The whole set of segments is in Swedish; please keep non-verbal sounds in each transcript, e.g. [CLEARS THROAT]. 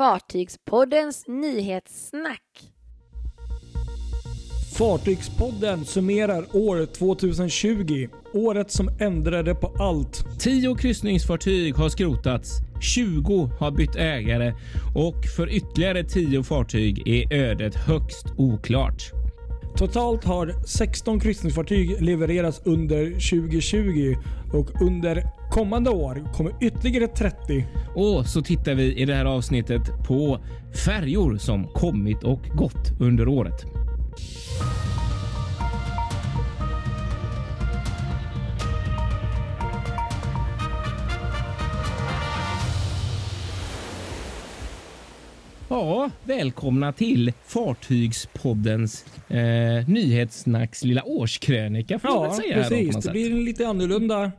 Fartygspoddens nyhetssnack. Fartygspodden summerar år 2020. Året som ändrade på allt. 10 kryssningsfartyg har skrotats, 20 har bytt ägare och för ytterligare 10 fartyg är ödet högst oklart. Totalt har 16 kryssningsfartyg levererats under 2020 och under kommande år kommer ytterligare 30. Och så tittar vi i det här avsnittet på färjor som kommit och gått under året. Ja, välkomna till Fartygspoddens eh, nyhetssnacks lilla årskrönika får man Ja, säga. då, på precis. Det blir en lite annorlunda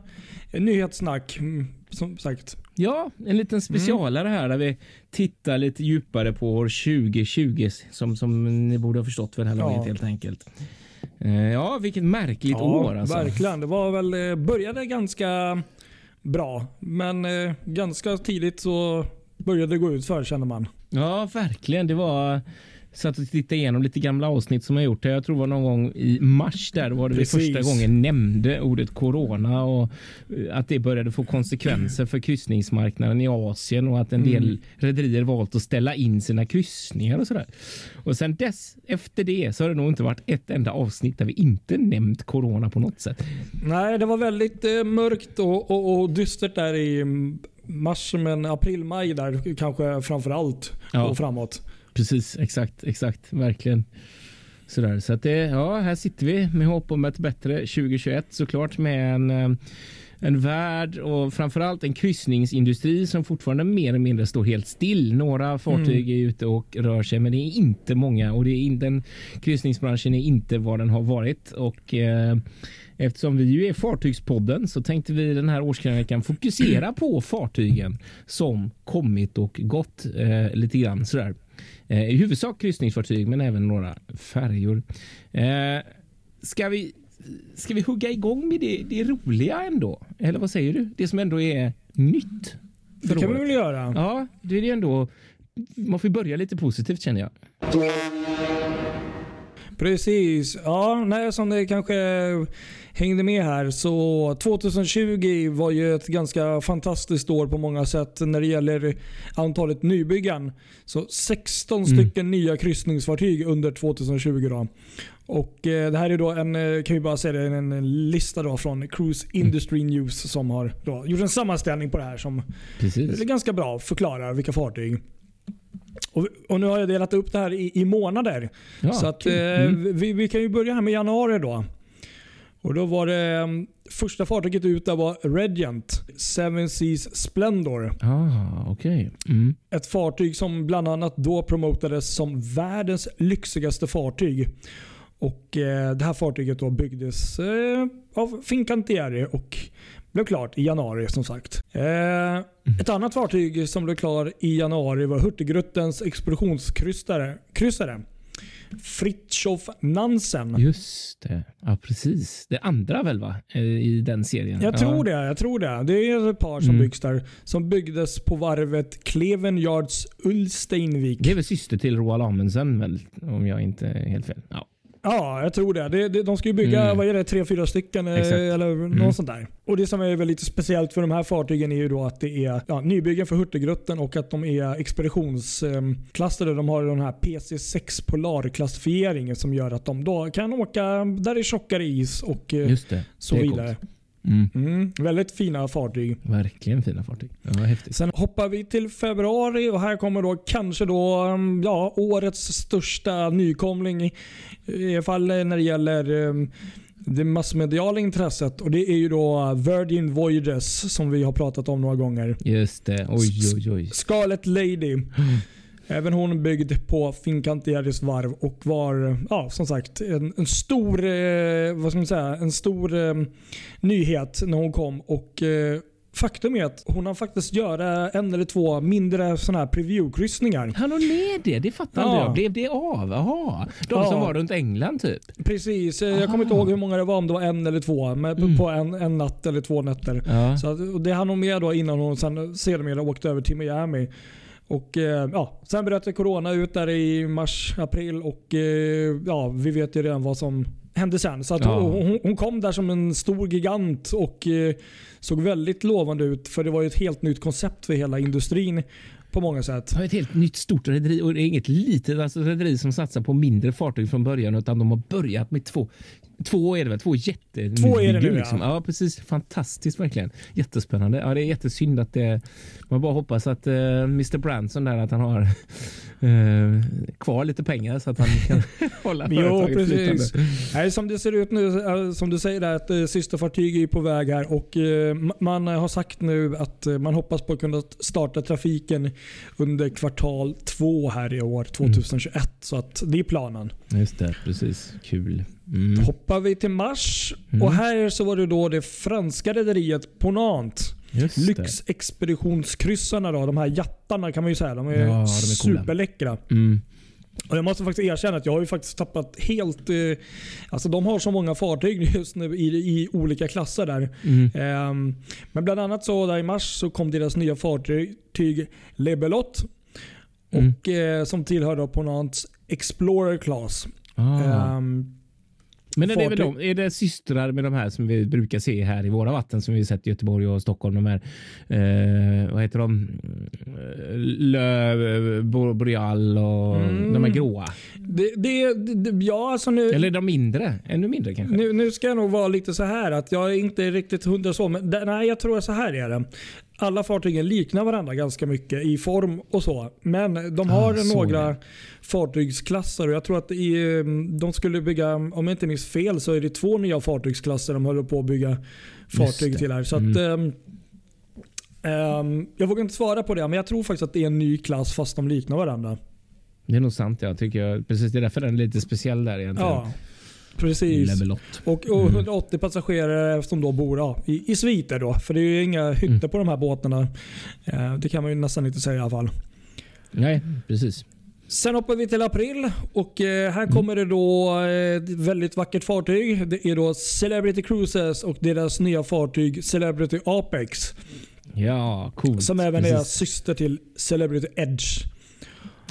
nyhetssnack. mm, Som sagt. Ja, en liten specialare här där vi tittar lite djupare på år 2020 som, som ni borde ha förstått för det här Ja. laget helt enkelt. Eh, Ja, vilket märkligt Ja, år alltså. verkligen. Det var väl, eh, började ganska bra, men eh, ganska tidigt så började det gå ut för känner man. Ja, verkligen. Det var så att titta igenom lite gamla avsnitt som jag gjort. Jag tror det var någon gång i mars där var det Precis. första gången nämnde ordet corona och eh, att det började få konsekvenser för kryssningsmarknaden i Asien och att en Mm. del rederier valt att ställa in sina kryssningar och sådär. Och sen dess, efter det, så har det nog inte varit ett enda avsnitt där vi inte nämnt corona på något sätt. Nej, det var väldigt eh, mörkt och, och, och dystert där i mm, mars, men april, maj där kanske framför allt Ja. och framåt. Precis, exakt, exakt, verkligen. Sådär, så att det, ja, här sitter vi med hopp om ett bättre 2021 såklart med en, eh, en värld och framförallt en kryssningsindustri som fortfarande mer eller mindre står helt still. Några fartyg är ute och rör sig, men det är inte många och det är in, den kryssningsbranschen är inte vad den har varit och eh, Eftersom vi ju är Fartygspodden så tänkte vi den här årskrönikan fokusera på fartygen som kommit och gått eh, lite grann sådär. Eh, I huvudsak kryssningsfartyg men även några färjor. Eh, ska, vi, ska vi hugga igång med det, det roliga ändå? Eller vad säger du? Det som ändå är nytt för Det kan vi året. väl göra. Ja, det är det ändå. Man får börja lite positivt känner jag. Precis. Ja, nej, som det kanske hängde med här så 2020 var ju ett ganska fantastiskt år på många sätt när det gäller antalet nybyggen. Så 16 Mm. stycken nya kryssningsfartyg under 2020. Då. Och eh, Det här är då en, eh, kan vi bara säga det, en, lista då från Cruise Industry News som har då gjort en sammanställning på det här som Precis. är ganska bra förklarar vilka fartyg. Och, och Nu har jag delat upp det här i, i månader. Ja, så att, eh, Mm. vi, vi kan ju börja här med januari då. Och då var det mm, Första fartyget ut där var Regent Seven Seas Splendor. Ah, okej. Mm. Ett fartyg som bland annat då promotades som världens lyxigaste fartyg. Och eh, Det här fartyget då byggdes eh, av Fincantieri och blev klart i januari som sagt. Eh, ett annat fartyg som blev klar i januari var Hurtigrutens expeditionskryssare. Kryssare. Fritjof Nansen. Just det. Ja, precis. Det andra väl va? Eh, I den serien. Jag ja. tror det. jag tror Det Det är ett par som Mm. byggs där. Som byggdes på varvet Kleven Yards Ulsteinvik. Det är väl syster till Roald Amundsen väl? Om jag inte är helt fel. Ja. Ja, jag tror det. de ska ju bygga Mm. vad är det, tre, fyra stycken eh, Exakt. eller något Mm. sånt där. Och Det som är väl lite speciellt för de här fartygen är ju då att det är ja, nybyggen för Hurtigruten och att de är expeditionsklassade. De har den här PC6 Polarklassifieringen som gör att de då kan åka där det är tjockare is och eh, så vidare. coolt. Mm. Mm, väldigt fina fartyg. Verkligen fina fartyg. Ja, häftigt. Sen hoppar vi till februari och här kommer då kanske då um, ja, årets största nykomling. I i alla fall när det gäller um, det massmediala intresset. Och Det är ju då Virgin Voyages som vi har pratat om några gånger. Just det. Oj, oj, oj. Scarlet Lady. Även hon byggd på Fincantieri's varv och var ja, som sagt en, en stor, eh, vad ska man säga, en stor eh, nyhet när hon kom. Och eh, Faktum är att hon har faktiskt göra en eller två mindre såna här preview-kryssningar. Han har med det. Det fattar Ja. inte jag. Blev det av? Jaha. De Ja. som var runt England typ? Precis, eh, jag kommer inte Aha. ihåg hur många det var, om det var en eller två. Men Mm. På en, en natt eller två nätter. Ja. Så att, och det hann hon med då innan hon sen sedermera åkte över till Miami. Och, eh, ja, sen bröt corona ut där i mars, april och eh, ja, vi vet ju redan vad som hände sen. Så Ja. hon, hon kom där som en stor gigant och eh, såg väldigt lovande ut. För det var ju ett helt nytt koncept för hela industrin på många sätt. Det har ett helt nytt stort rederi och det är inget litet alltså rederi som satsar på mindre fartyg från början utan de har börjat med två Två är det väl? Två jätte... Två är det nu, ja. liksom. ja. precis. Fantastiskt verkligen. Jättespännande. Ja, det är jättesynd att det... Man bara hoppas att uh, Mr Branson där att han har [LAUGHS] eh, kvar lite pengar så att han kan [LAUGHS] hålla Jo, företaget precis. flytande. Nej, som det ser ut nu, eh, som du säger, där, att eh, systerfartyg är på väg här och eh, ma- man har sagt nu att eh, man hoppas på att kunna starta trafiken under kvartal två här i år, 2021. Så att det är planen. Just det, precis. Kul. Mm. Hoppar vi till mars Mm. och här så var det då det franska rederiet Ponant. Just. Lyxexpeditionskryssarna då, de här jattarna kan man ju säga. De är, Ja, de är superläckra. Mm. Och jag måste faktiskt erkänna att jag har ju faktiskt tappat helt... Eh, alltså de har så många fartyg [LAUGHS] just nu i, i olika klasser där. Ehm, men bland annat så där i mars så kom deras nya fartyg Le Belote. Mm. Och, eh, som tillhör då Ponants Explorer Class. Ah. Ehm, Men är det, väl de, är det systrar med de här som vi brukar se här i våra vatten som vi sett i Göteborg och Stockholm? De här, eh, vad heter de? Eh, Le Bo- Boreal och Mm. de här gråa. det, det, det, ja, alltså nu, Eller de mindre? Ännu mindre kanske? nu, nu ska jag nog vara lite så här att jag är inte riktigt hundra så. Men nej, jag tror så här är det. Alla fartygen liknar varandra ganska mycket i form och så. Men de har Ah, några fartygsklasser och jag tror att i, eh, de skulle bygga, om jag inte minns fel, så är det två nya fartygsklasser de håller på att bygga fartyg till här. Så att, ehm, jag vågar inte svara på det, men jag tror faktiskt att det är en ny klass fast de liknar varandra. Det är nog sant. Jag tycker jag, precis det är därför den är lite speciell där egentligen. Ja, precis. Level 8. Och, och 180 passagerare som då bor ja, i, i sviter då. För det är ju inga hytter Mm. på de här båtarna. Eh, det kan man ju nästan inte säga i alla fall. Nej, precis. Sen hoppar vi till april och eh, Mm. här kommer det då eh, ett väldigt vackert fartyg. Det är då Celebrity Cruises och deras nya fartyg Celebrity Apex. Ja, coolt. Som även är syster till Celebrity Edge.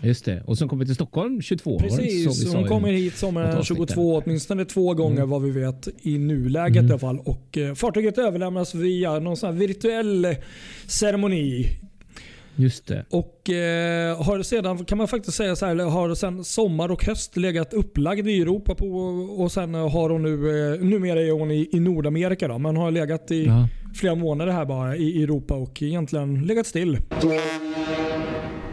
Just det. Och som kommer till Stockholm 22 var det inte så vi Precis, sa hon kommer hit sommaren avsnitt 22 åtminstone två gånger Mm. vad vi vet i nuläget Mm. i alla fall. Och, eh, fartyget överlämnas via någon sån virtuell eh, ceremoni. Just det. Och eh, har sedan, kan man faktiskt säga så här, har sedan sommar och höst legat upplagd i Europa på, och sen har hon nu, eh, numera är hon i, i Nordamerika då, men har legat i Ja. flera månader här bara i Europa och egentligen legat still.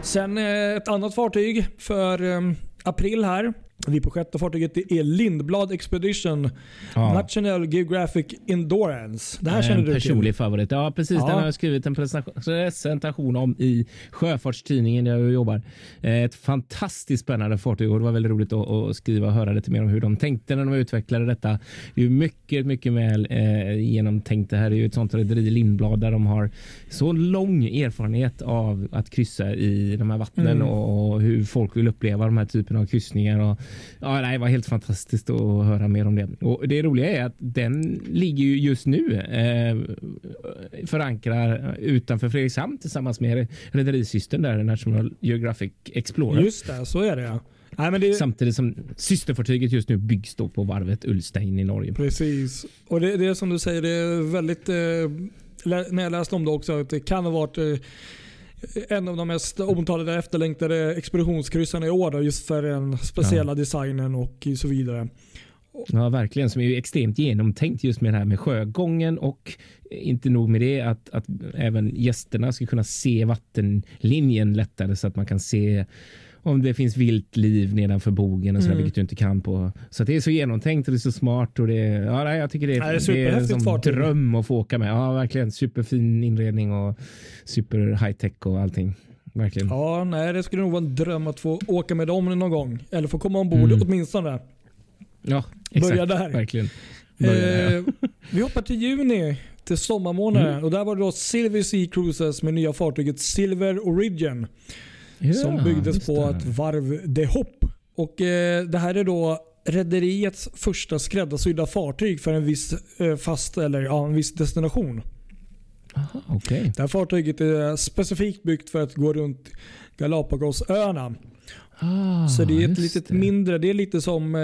Sen eh, ett annat fartyg för eh, april här. Vi på sjätte fartyget är Lindblad Expedition Ja. National Geographic Endurance. Det här känner en du till. personlig favorit. Ja, precis. Ja. Den har jag skrivit en presentation- om i Sjöfartstidningen där jag jobbar. Eh, Ett fantastiskt spännande fartyg och det var väldigt roligt att, skriva och höra lite mer om hur de tänkte när de utvecklade detta. Det är ju mycket, mycket väl eh, genomtänkt. Det här är ju ett sånt rederi Lindblad där de har så lång erfarenhet av att kryssa i de här vattnen Mm. och, hur folk vill uppleva de här typerna av kryssningar. Och, ja, nej, det var helt fantastiskt att höra mer om det. Och det roliga är att den ligger ju just nu eh, förankrar utanför Fredrikshamn tillsammans med rederisystern där, National Geographic Explorer. Just det, så är det ja. Nej, det, Samtidigt som systerfartyget just nu byggs då på varvet Ulstein i Norge. Precis. Och det, det är som du säger, det är väldigt... Eh, när jag läste om det också, att det kan ha varit eh, en av de mest omtalade efterlängtade expeditionskryssarna i år. Då, just för den speciella designen och så vidare. Ja, verkligen. Som är ju extremt genomtänkt just med det här med sjögången och inte nog med det att, att även gästerna ska kunna se vattenlinjen lättare så att man kan se om det finns vilt liv nedanför bogen och så där, Mm. vilket du inte kan på. Så det är så genomtänkt och det är så smart och det är, ja, nej, jag tycker det är, Ja, det är det är som fartyg. dröm att få åka med. Ja, verkligen. Superfin inredning och super high tech och allting. Verkligen. Ja, nej, det skulle nog vara en dröm att få åka med dem någon gång. Eller få komma ombord Mm. åtminstone. Ja, exakt. Börja där. Verkligen. Börja där, ja. Eh, vi hoppar till juni, till sommarmånaden. Mm. Och där var det då Silver Sea Cruises med nya fartyget Silver Origin. Ja, som byggdes på det. ett varv de hopp. Och eh, det här är då rederiets första skräddarsydda fartyg för en viss eh, fast eller ja, en viss destination. Aha, okej. Det här fartyget är specifikt byggt för att gå runt Galapagosöarna. Ah, Så det är ett litet det. mindre, det är lite som eh,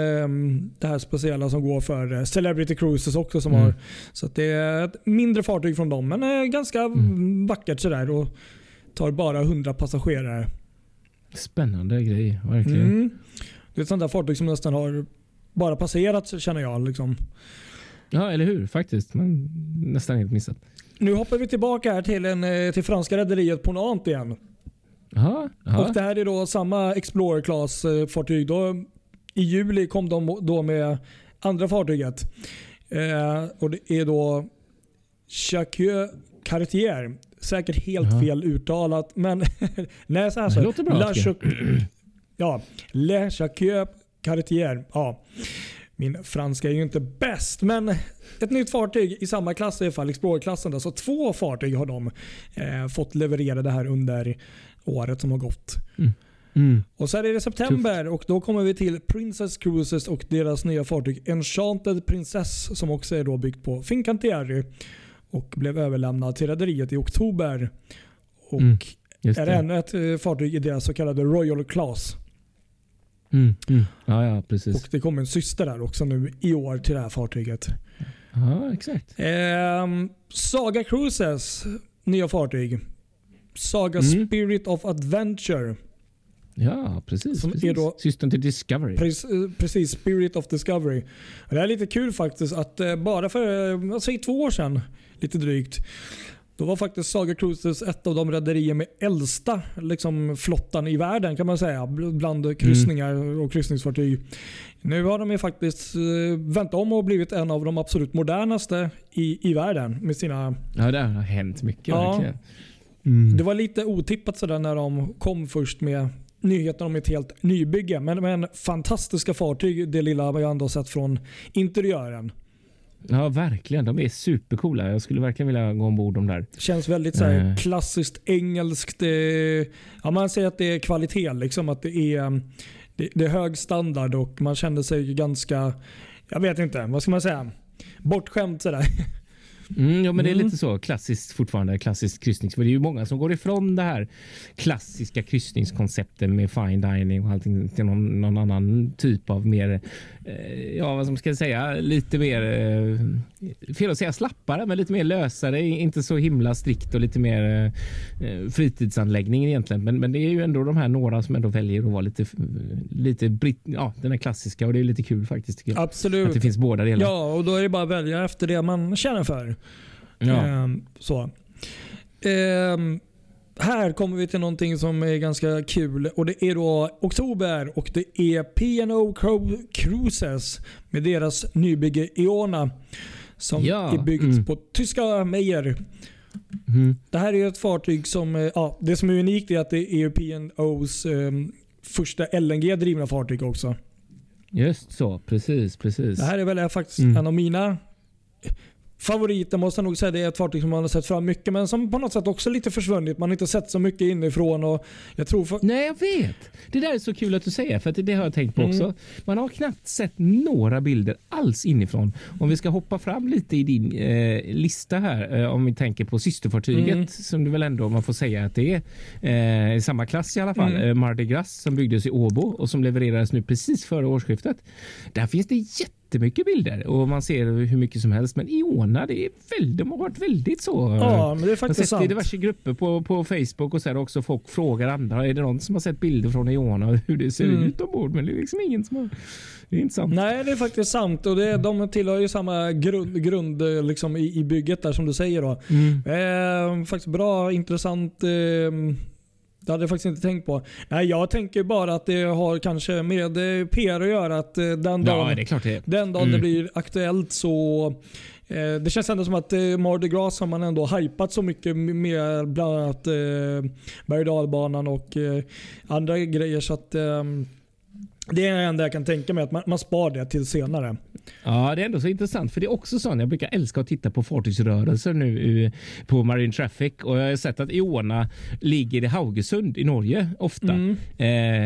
det här speciella som går för eh, Celebrity Cruises också. Som Mm. har, så att det är ett mindre fartyg från dem men eh, ganska Mm. vackert sådär och tar bara 100 passagerare. Spännande grej, verkligen. Mm. Det är ett sånt där fartyg som nästan har bara passerat känner jag. Liksom. Ja, eller hur? Faktiskt. Men nästan helt missat. Nu hoppar vi tillbaka här till, en, eh, till franska rederiet Ponant igen. Jaha. jaha. Och det här är då samma Explorer Class fartyg. Då, I juli kom de då med andra fartyget. Eh, och Det är då Jacques Cartier. Säkert helt Ja. fel uttalat men [LAUGHS] läs här Det så. låter bra, La tycker Choc- [CLEARS THROAT] ja, Le Jacques Cartier. Ja. Min franska är ju inte bäst men ett nytt fartyg i samma klass alla fall, Explorer-klassen. Så två fartyg har de eh, fått leverera det här under året som har gått. Mm. Och så är det september och då kommer vi till Princess Cruises och deras nya fartyg Enchanted Princess som också är då byggt på Fincantieri och blev överlämnad till rederiet i oktober. Och Mm, är det. ännu ett eh, fartyg i deras så kallade Royal Class. Mm. Mm. Ja, ja, precis. Och det kommer en syster där också nu i år till det här fartyget. Ja, exakt. Ehm, Saga Cruises nya fartyg. Saga Mm. Spirit of Adventure. Ja, precis. Som är precis. då- Systern till Discovery. Eh, Precis, Spirit of Discovery. Det är lite kul faktiskt att eh, bara för eh, säger två år sedan, lite drygt, då var faktiskt Saga Cruises ett av de rederier med äldsta liksom, flottan i världen kan man säga. bl- Bland kryssningar och kryssningsfartyg. Nu har de ju faktiskt eh, vänt om och blivit en av de absolut modernaste i, i världen. Med sina, Ja, det har hänt mycket Ja. verkligen. Mm. det var lite otippat sådär när de kom först med nyheten om ett helt nybygge. Men, men fantastiska fartyg, det lilla jag ändå sett från interiören. Ja, verkligen. De är supercoola. Jag skulle verkligen vilja gå ombord de där. Känns väldigt så här, Eh. klassiskt engelskt. eh, Ja, man säger att det är kvalitet. Liksom, att det är, det, det är hög standard och man känner sig ganska, jag vet inte, vad ska man säga? Bortskämd sådär. [LAUGHS] Mm, ja, men det är Mm. lite så klassiskt fortfarande. Klassiskt kryssnings. För det är ju många som går ifrån det här klassiska kryssningskoncepten med fine dining och allting till någon, någon annan typ av mer, eh, ja vad som ska jag säga, lite mer, eh, fel att säga slappare, men lite mer lösare, inte så himla strikt och lite mer eh, fritidsanläggning egentligen. Men, men det är ju ändå de här några som ändå väljer att vara lite, lite britt, ja, den är klassiska och det är lite kul faktiskt. Jag. Att Absolut. det finns båda delar. Ja, och då är det bara att välja efter det man känner för. Ja. Ehm, så. Ehm, här kommer vi till någonting som är ganska kul och det är då oktober och det är P&O Cru- Cruises med deras nybygge Iona som Ja, är byggt mm. på tyska Meyer. Mm. Det här är ett fartyg som, eh, ja, det som är unikt är att det är P&Os ehm, första LNG-drivna fartyg också. Just så, precis, precis. Det här är väl faktiskt Mm. en av mina favoriter måste jag nog säga. Det är ett fartyg som man har sett fram mycket men som på något sätt också lite försvunnit. Man har inte sett så mycket inifrån. Och jag tror för, Nej, jag vet. Det där är så kul att du säger, för att det har jag tänkt på Mm. också. Man har knappt sett några bilder alls inifrån. Om vi ska hoppa fram lite i din eh, lista här, eh, om vi tänker på systerfartyget, Mm. som du väl ändå man får säga att det är eh, samma klass i alla fall. Mm. Eh, Mardi Gras som byggdes i Åbo och som levererades nu precis före årsskiftet. Där finns det jättemycket bilder och man ser hur mycket som helst. Men Iona, det är väldigt, de har varit väldigt så. eh, ja, men det är jag har faktiskt sett det i sant. diverse grupper på, på Facebook och så här också. Folk frågar andra. Är det någon som har sett bilder från Iona och hur det ser Mm. ut ombord? Men det är liksom ingen som har. Det är inte sant. Nej, det är faktiskt sant. Och det, de tillhör ju samma grund, grund eh, liksom, i, i bygget där som du säger. Då. Mm. Eh, faktiskt bra, intressant. Eh, det hade jag faktiskt inte tänkt på. Nej, jag tänker bara att det har kanske med eh, PR att göra. Att eh, den Ja, dagen klart det. Den dagen Mm. det blir aktuellt så eh, det känns ändå som att eh, Mardi Gras har man ändå hypat så mycket med bland annat eh, berg och andra grejer. Så att, eh, Det är det enda jag kan tänka mig, att man, man spar det till senare. Ja, det är ändå så intressant för det är också så. Jag brukar älska att titta på fartygsrörelser nu på Marine Traffic och jag har sett att Iona ligger i Haugesund i Norge ofta mm.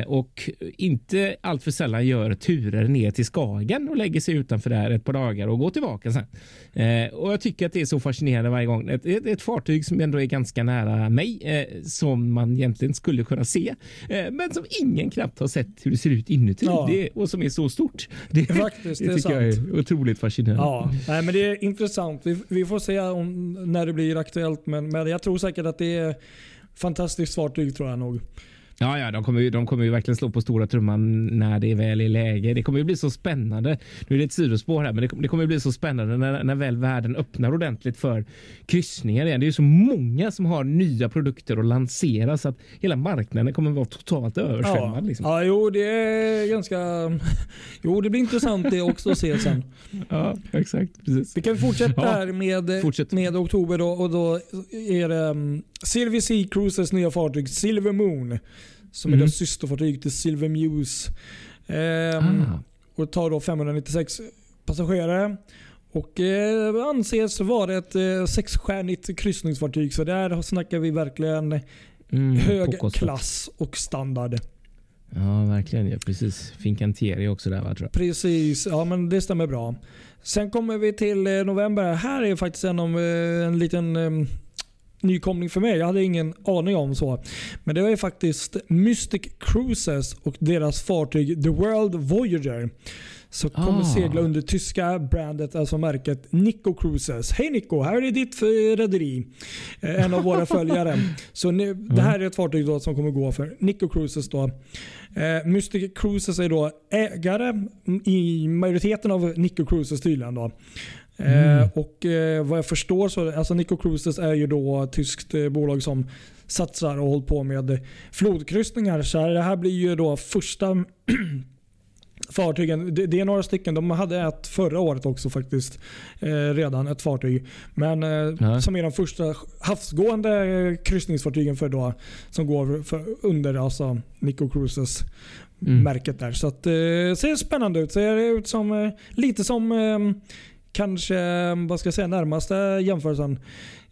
eh, och inte alltför sällan gör turer ner till Skagen och lägger sig utanför där ett par dagar och går tillbaka sen. Eh, och jag tycker att det är så fascinerande varje gång. Ett, ett, ett fartyg som ändå är ganska nära mig eh, som man egentligen skulle kunna se, eh, men som ingen knappt har sett hur det ser ut inuti ja. det, och som är så stort. [LAUGHS] Det, Faktiskt, det, det tycker jag är otroligt fascinerande. Ja, nej, men det är intressant. Vi, vi får se om, när det blir aktuellt, men, men jag tror säkert att det är fantastiskt fartyg tror jag nog. Ja, ja, de kommer, ju, de kommer ju verkligen slå på stora trumman när det väl är läge. Det kommer ju bli så spännande. Nu är det ett sidospår här, men det, det kommer bli så spännande när, när väl världen öppnar ordentligt för kryssningar igen. Det är ju så många som har nya produkter att lansera så att hela marknaden kommer vara totalt översvämmad. Ja, liksom. ja jo, det är ganska... [LAUGHS] Jo, det blir intressant det också att se sen. [LAUGHS] Ja, exakt. Precis. Vi kan fortsätta ja, här med, fortsätt. med oktober då, och då är det um, Silver Sea Cruises nya fartyg Silver Moon som mm. är systerfartyg till Silver Muse. Ehm, ah. Och tar då 596 passagerare. Och eh, anses vara ett eh, sexstjärnigt kryssningsfartyg. Så där snackar vi verkligen mm, hög klass och standard. Ja, verkligen. Ja, precis. Fincantieri också där va? Tror jag. Precis, ja men det stämmer bra. Sen kommer vi till eh, november. Här är faktiskt en, eh, en liten ehm, nykomling för mig. Jag hade ingen aning om så. Men det var ju faktiskt Mystic Cruises och deras fartyg The World Voyager. Som ah. kommer segla under tyska brandet, alltså märket Nico Cruises. Hej Nico, här är ditt rederi. Eh, en av våra [LAUGHS] följare. Så mm. Det här är ett fartyg då som kommer gå för Nico Cruises. Då. Eh, Mystic Cruises är då ägare i majoriteten av Nico Cruises tydligen. Då. Mm. Eh, och eh, Vad jag förstår så alltså Nico Cruises är ju då ett tyskt eh, bolag som satsar och håller på med flodkryssningar. Så det här blir ju då första [CLEARS THROAT] fartygen. Det, det, är några stycken. De hade ett förra året också faktiskt. Redan ett fartyg. Men eh, som är de första havsgående kryssningsfartygen för då, som går för, under alltså Nico Cruises mm. märket där. Så att, eh, ser spännande ut. Ser ut som lite som kanske, vad ska jag säga, närmaste jämförelsen.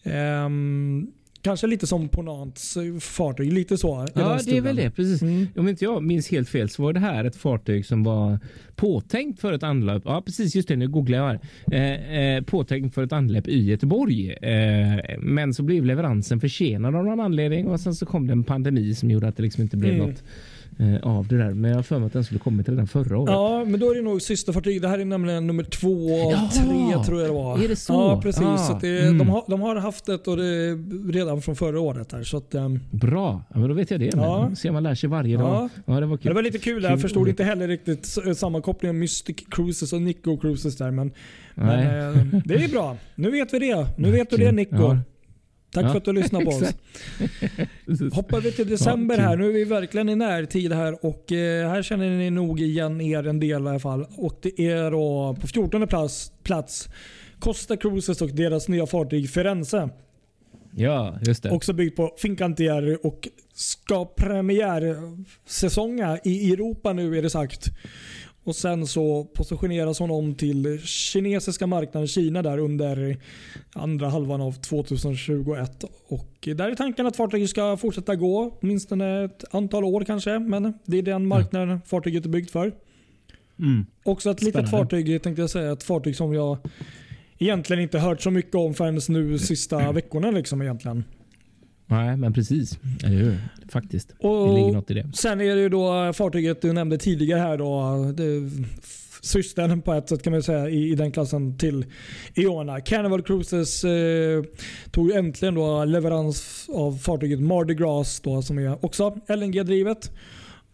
Um, Kanske lite som Ponants fartyg. Lite så. Ja, det är väl det. Precis. Mm. Om inte jag minns helt fel så var det här ett fartyg som var påtänkt för ett anlöp. Ja, precis. Just det. Nu googlar jag här. Eh, eh, påtänkt för ett anlöp i Göteborg. Eh, men så blev leveransen försenad av någon anledning och sen så kom det en pandemi som gjorde att det liksom inte blev mm. något av det där. Men jag har för mig att den skulle kommit redan förra året. Ja, men då är det nog systerfartyg. Det här är nämligen nummer två av tre tror jag det var. Är det så? Ja, precis. Ah, så det, mm. de, har, de har haft det och det redan från förra året. Här, så att, um, Bra, ja, men då vet jag det. Ja. Men. Ser man lär sig varje dag. Ja. det, var kul. det var lite kul. Jag förstod inte heller riktigt sammankopplingen Mystic Cruises och Nico Cruises där. Men, men eh, det är bra. Nu vet vi det. Nu [LAUGHS] vet du det Nico. Tack ja, för att du lyssnar på oss. [LAUGHS] Hoppar vi till december här. Nu är vi verkligen i närtid här och eh, här känner ni nog igen er en del i alla fall. Och det är då på 14 plats, plats Costa Cruises och deras nya fartyg Firenze. Ja, just det. Också byggt på Fincantieri och ska premiärsäsonga i Europa nu är det sagt. Och Sen så positioneras hon om till kinesiska marknaden Kina där under andra halvan av 2021. Och där är tanken att fartyget ska fortsätta gå åtminstone ett antal år kanske. Men det är den marknaden ja. fartyget är byggt för. Mm. Också ett litet fartyg tänkte jag säga. Ett fartyg som jag egentligen inte hört så mycket om förrän nu sista [CLEARS THROAT] veckorna. Liksom egentligen. Nej, men precis. Eller hur? Faktiskt. Och det ligger något i det. Sen är det ju då fartyget du nämnde tidigare här. Då, det, systern på ett sätt kan man säga i, i den klassen till Iona. Carnival Cruises eh, tog äntligen då leverans av fartyget Mardi Gras då, som är också LNG-drivet.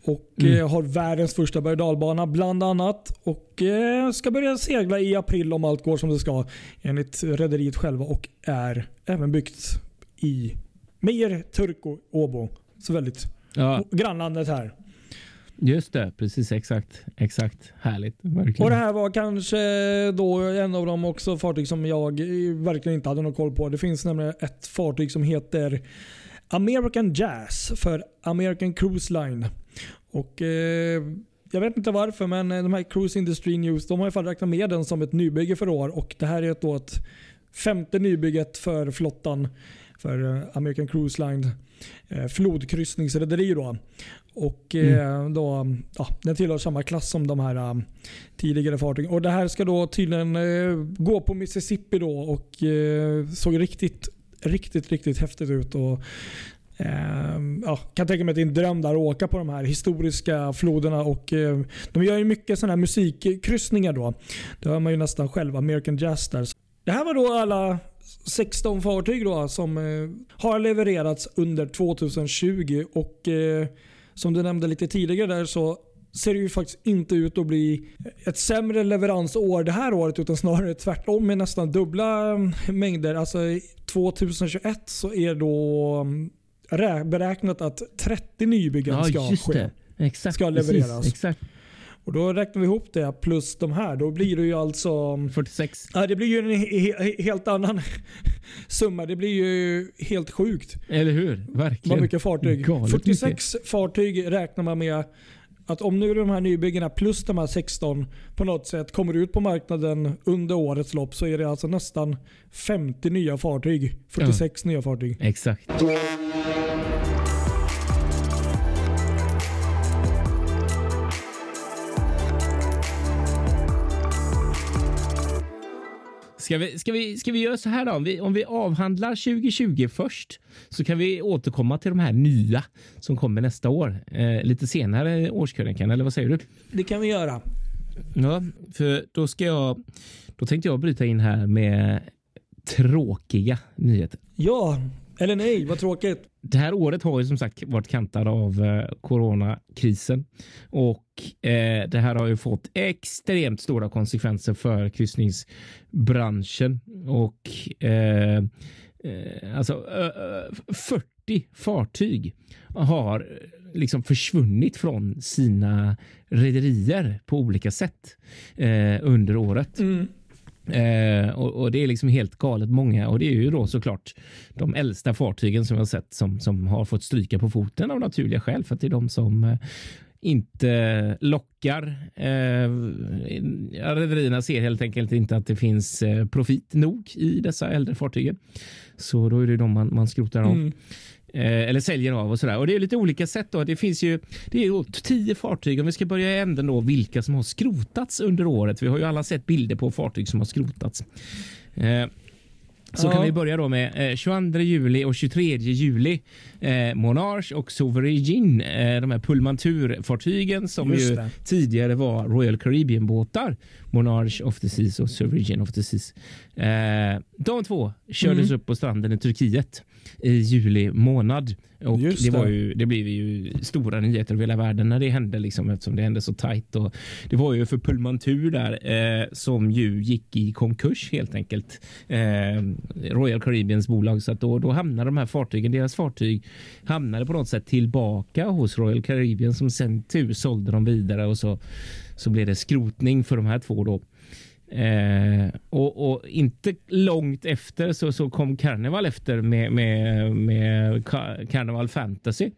Och mm. eh, har världens första berg dalbana bland annat. Och eh, ska börja segla i april om allt går som det ska enligt rederiet själva och är även byggt i Meijer, Turku, Åbo. Så väldigt ja. grannlandet här. Just det, precis exakt. Exakt. Härligt. Verkligen. Och Det här var kanske då en av de också fartyg som jag verkligen inte hade någon koll på. Det finns nämligen ett fartyg som heter American Jazz för American Cruise Line. Och eh, jag vet inte varför, men de här Cruise Industry News de har i alla fall räknat med den som ett nybygge för år. Och det här är då ett femte nybygget för flottan för American Cruise Line eh, flodkryssningsrederi. Då. Och, eh, då, ja, den tillhör samma klass som de här um, tidigare fartygen. Och Det här ska då tydligen eh, gå på Mississippi då och eh, såg riktigt, riktigt, riktigt häftigt ut. Och, eh, ja, kan tänka mig att det är en dröm där att åka på de här historiska floderna. Och, eh, de gör ju mycket sådana här musikkryssningar då. Det hör man ju nästan själv, American Jazz där. Det här var då alla 16 fartyg då som eh, har levererats under 2020. och eh, Som du nämnde lite tidigare där så ser det ju faktiskt inte ut att bli ett sämre leveransår det här året utan snarare tvärtom med nästan dubbla eh, mängder. Alltså 2021 så är då beräknat att 30 nybyggen ja, ska ske. Exakt, ska levereras. Precis, exakt. Och Då räknar vi ihop det plus de här. Då blir det ju alltså... 46. Ja, det blir ju en he helt annan [LAUGHS] summa. Det blir ju helt sjukt. Eller hur? Verkligen. Vad mycket fartyg. Galet 46 mycket. fartyg räknar man med att om nu de här nybyggena plus de här 16 på något sätt kommer ut på marknaden under årets lopp så är det alltså nästan 50 nya fartyg. 46 ja. nya fartyg. Exakt. Ska vi, ska, vi, ska vi göra så här då? Om vi, om vi avhandlar 2020 först så kan vi återkomma till de här nya som kommer nästa år. Eh, lite senare årskrönikan, eller vad säger du? Det kan vi göra. Ja, för då ska jag. Då tänkte jag bryta in här med tråkiga nyheter. Ja, eller nej, vad tråkigt. Det här året har ju som sagt varit kantad av eh, coronakrisen och eh, det här har ju fått extremt stora konsekvenser för kryssningsbranschen och eh, eh alltså 40 fartyg har eh, liksom försvunnit från sina rederier på olika sätt eh, under året. Mm. Eh, och, och, det är liksom helt galet många och det är ju då såklart de äldsta fartygen som jag sett som, som har fått stryka på foten av naturliga skäl för att det är de som eh, inte lockar. Eh, rederierna ser helt enkelt inte att det finns eh, profit nog i dessa äldre fartygen. Så då är det de man, man skrotar av. Mm. Eh, eller säljer av och sådär. Och det är lite olika sätt. Då. Det finns ju det är tio fartyg. Om vi ska börja i änden då vilka som har skrotats under året. Vi har ju alla sett bilder på fartyg som har skrotats. Eh, så ja. kan vi börja då med eh, 22 juli och 23 juli. Eh, Monarch och Sovereign, eh, de här Pullmantur-fartygen som ju tidigare var Royal Caribbean-båtar. Monarch of the Seas och Sovereign of the Seas. Eh, de två kördes mm. upp på stranden i Turkiet i juli månad. Och det, var ju, det blev ju stora nyheter över hela världen när det hände liksom, eftersom det hände så tajt. Och det var ju för Pullmantur där eh, som ju gick i konkurs helt enkelt. Eh, Royal Caribbeans bolag. Så att då, då hamnade de här fartygen, deras fartyg hamnade på något sätt tillbaka hos Royal Caribbean som sen tur sålde dem vidare och så, så blev det skrotning för de här två då. Eh, och, och, inte långt efter så, så kom Carnival efter med, med, med Carnival Fantasy.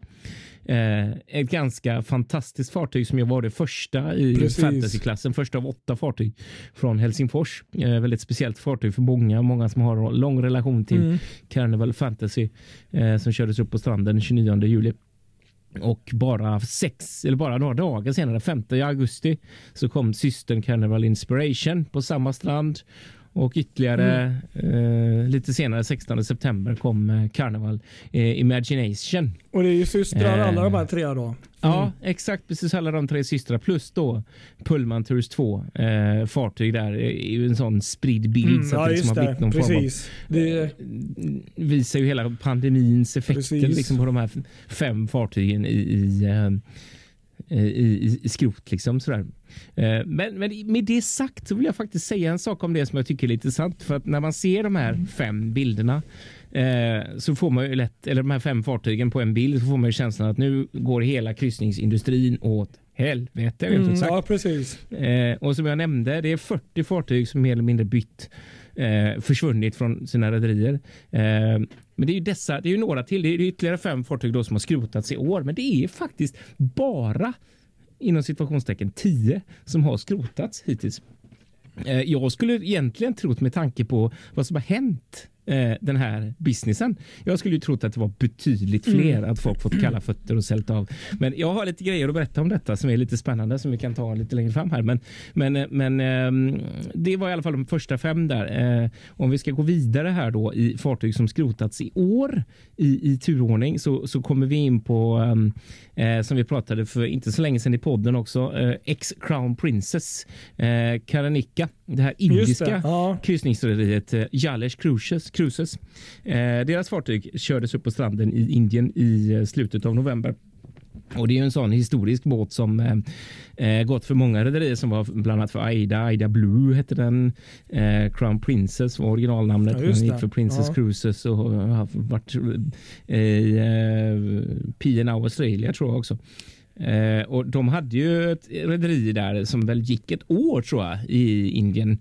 Eh, ett ganska fantastiskt fartyg som ju var det första i Precis. fantasyklassen. Första av åtta fartyg från Helsingfors. Eh, väldigt speciellt fartyg för många. Många som har lång relation till mm. Carnival Fantasy eh, som kördes upp på stranden 29 juli. Och bara sex eller bara några dagar senare, 5 augusti, så kom systern Carnival Inspiration på samma strand och ytterligare mm. eh, lite senare, 16 september, kom eh, Carnival eh, Imagination. Och det är ju systrar alla de här tre då? Mm. Ja, exakt. Precis alla de tre systrar plus då Pullman Tours 2 eh, fartyg där är ju en sån spridd bild. Mm, så att ja, det liksom har blivit någon precis. form av, det visar ju hela pandemins effekter liksom, på de här fem fartygen i, i eh, i, i, i skrot. Liksom, sådär. Eh, men, men med det sagt så vill jag faktiskt säga en sak om det som jag tycker är lite sant. För att när man ser de här fem bilderna eh, så får man ju lätt, eller de här fem fartygen på en bild, så får man ju känslan att nu går hela kryssningsindustrin åt helvete. Mm, ja, precis. Eh, och som jag nämnde, det är 40 fartyg som mer eller mindre bytt eh, försvunnit från sina rederier. Men det är ju dessa, det är ju några till. Det är ytterligare fem fartyg då som har skrotats i år, men det är faktiskt bara inom situationstecken 10 som har skrotats hittills. Eh, jag skulle egentligen trott med tanke på vad som har hänt eh, den här businessen. Jag skulle ju trott att det var betydligt fler, mm. att folk fått kalla fötter och sält av. Men jag har lite grejer att berätta om detta som är lite spännande som vi kan ta lite längre fram här. Men, men, eh, men eh, det var i alla fall de första fem där. Eh, om vi ska gå vidare här då i fartyg som skrotats i år i, i turordning så, så kommer vi in på ehm, eh, som vi pratade för inte så länge sedan i podden också. Eh, Ex Crown Princess eh, Karanika, det här indiska det, ja. kryssningsrederiet eh, Jalesh Cruises. Cruises. Eh, deras fartyg kördes upp på stranden i Indien i eh, slutet av november. Och Det är en sån historisk båt som eh, gått för många rederier som var bland annat för Aida. Aida Blue hette den. Eh, Crown Princess var originalnamnet. Ja, den gick för Princess ja. Cruises och har varit i eh, P&O Australia tror jag också. Eh, och de hade ju ett rederi där som väl gick ett år tror jag i Indien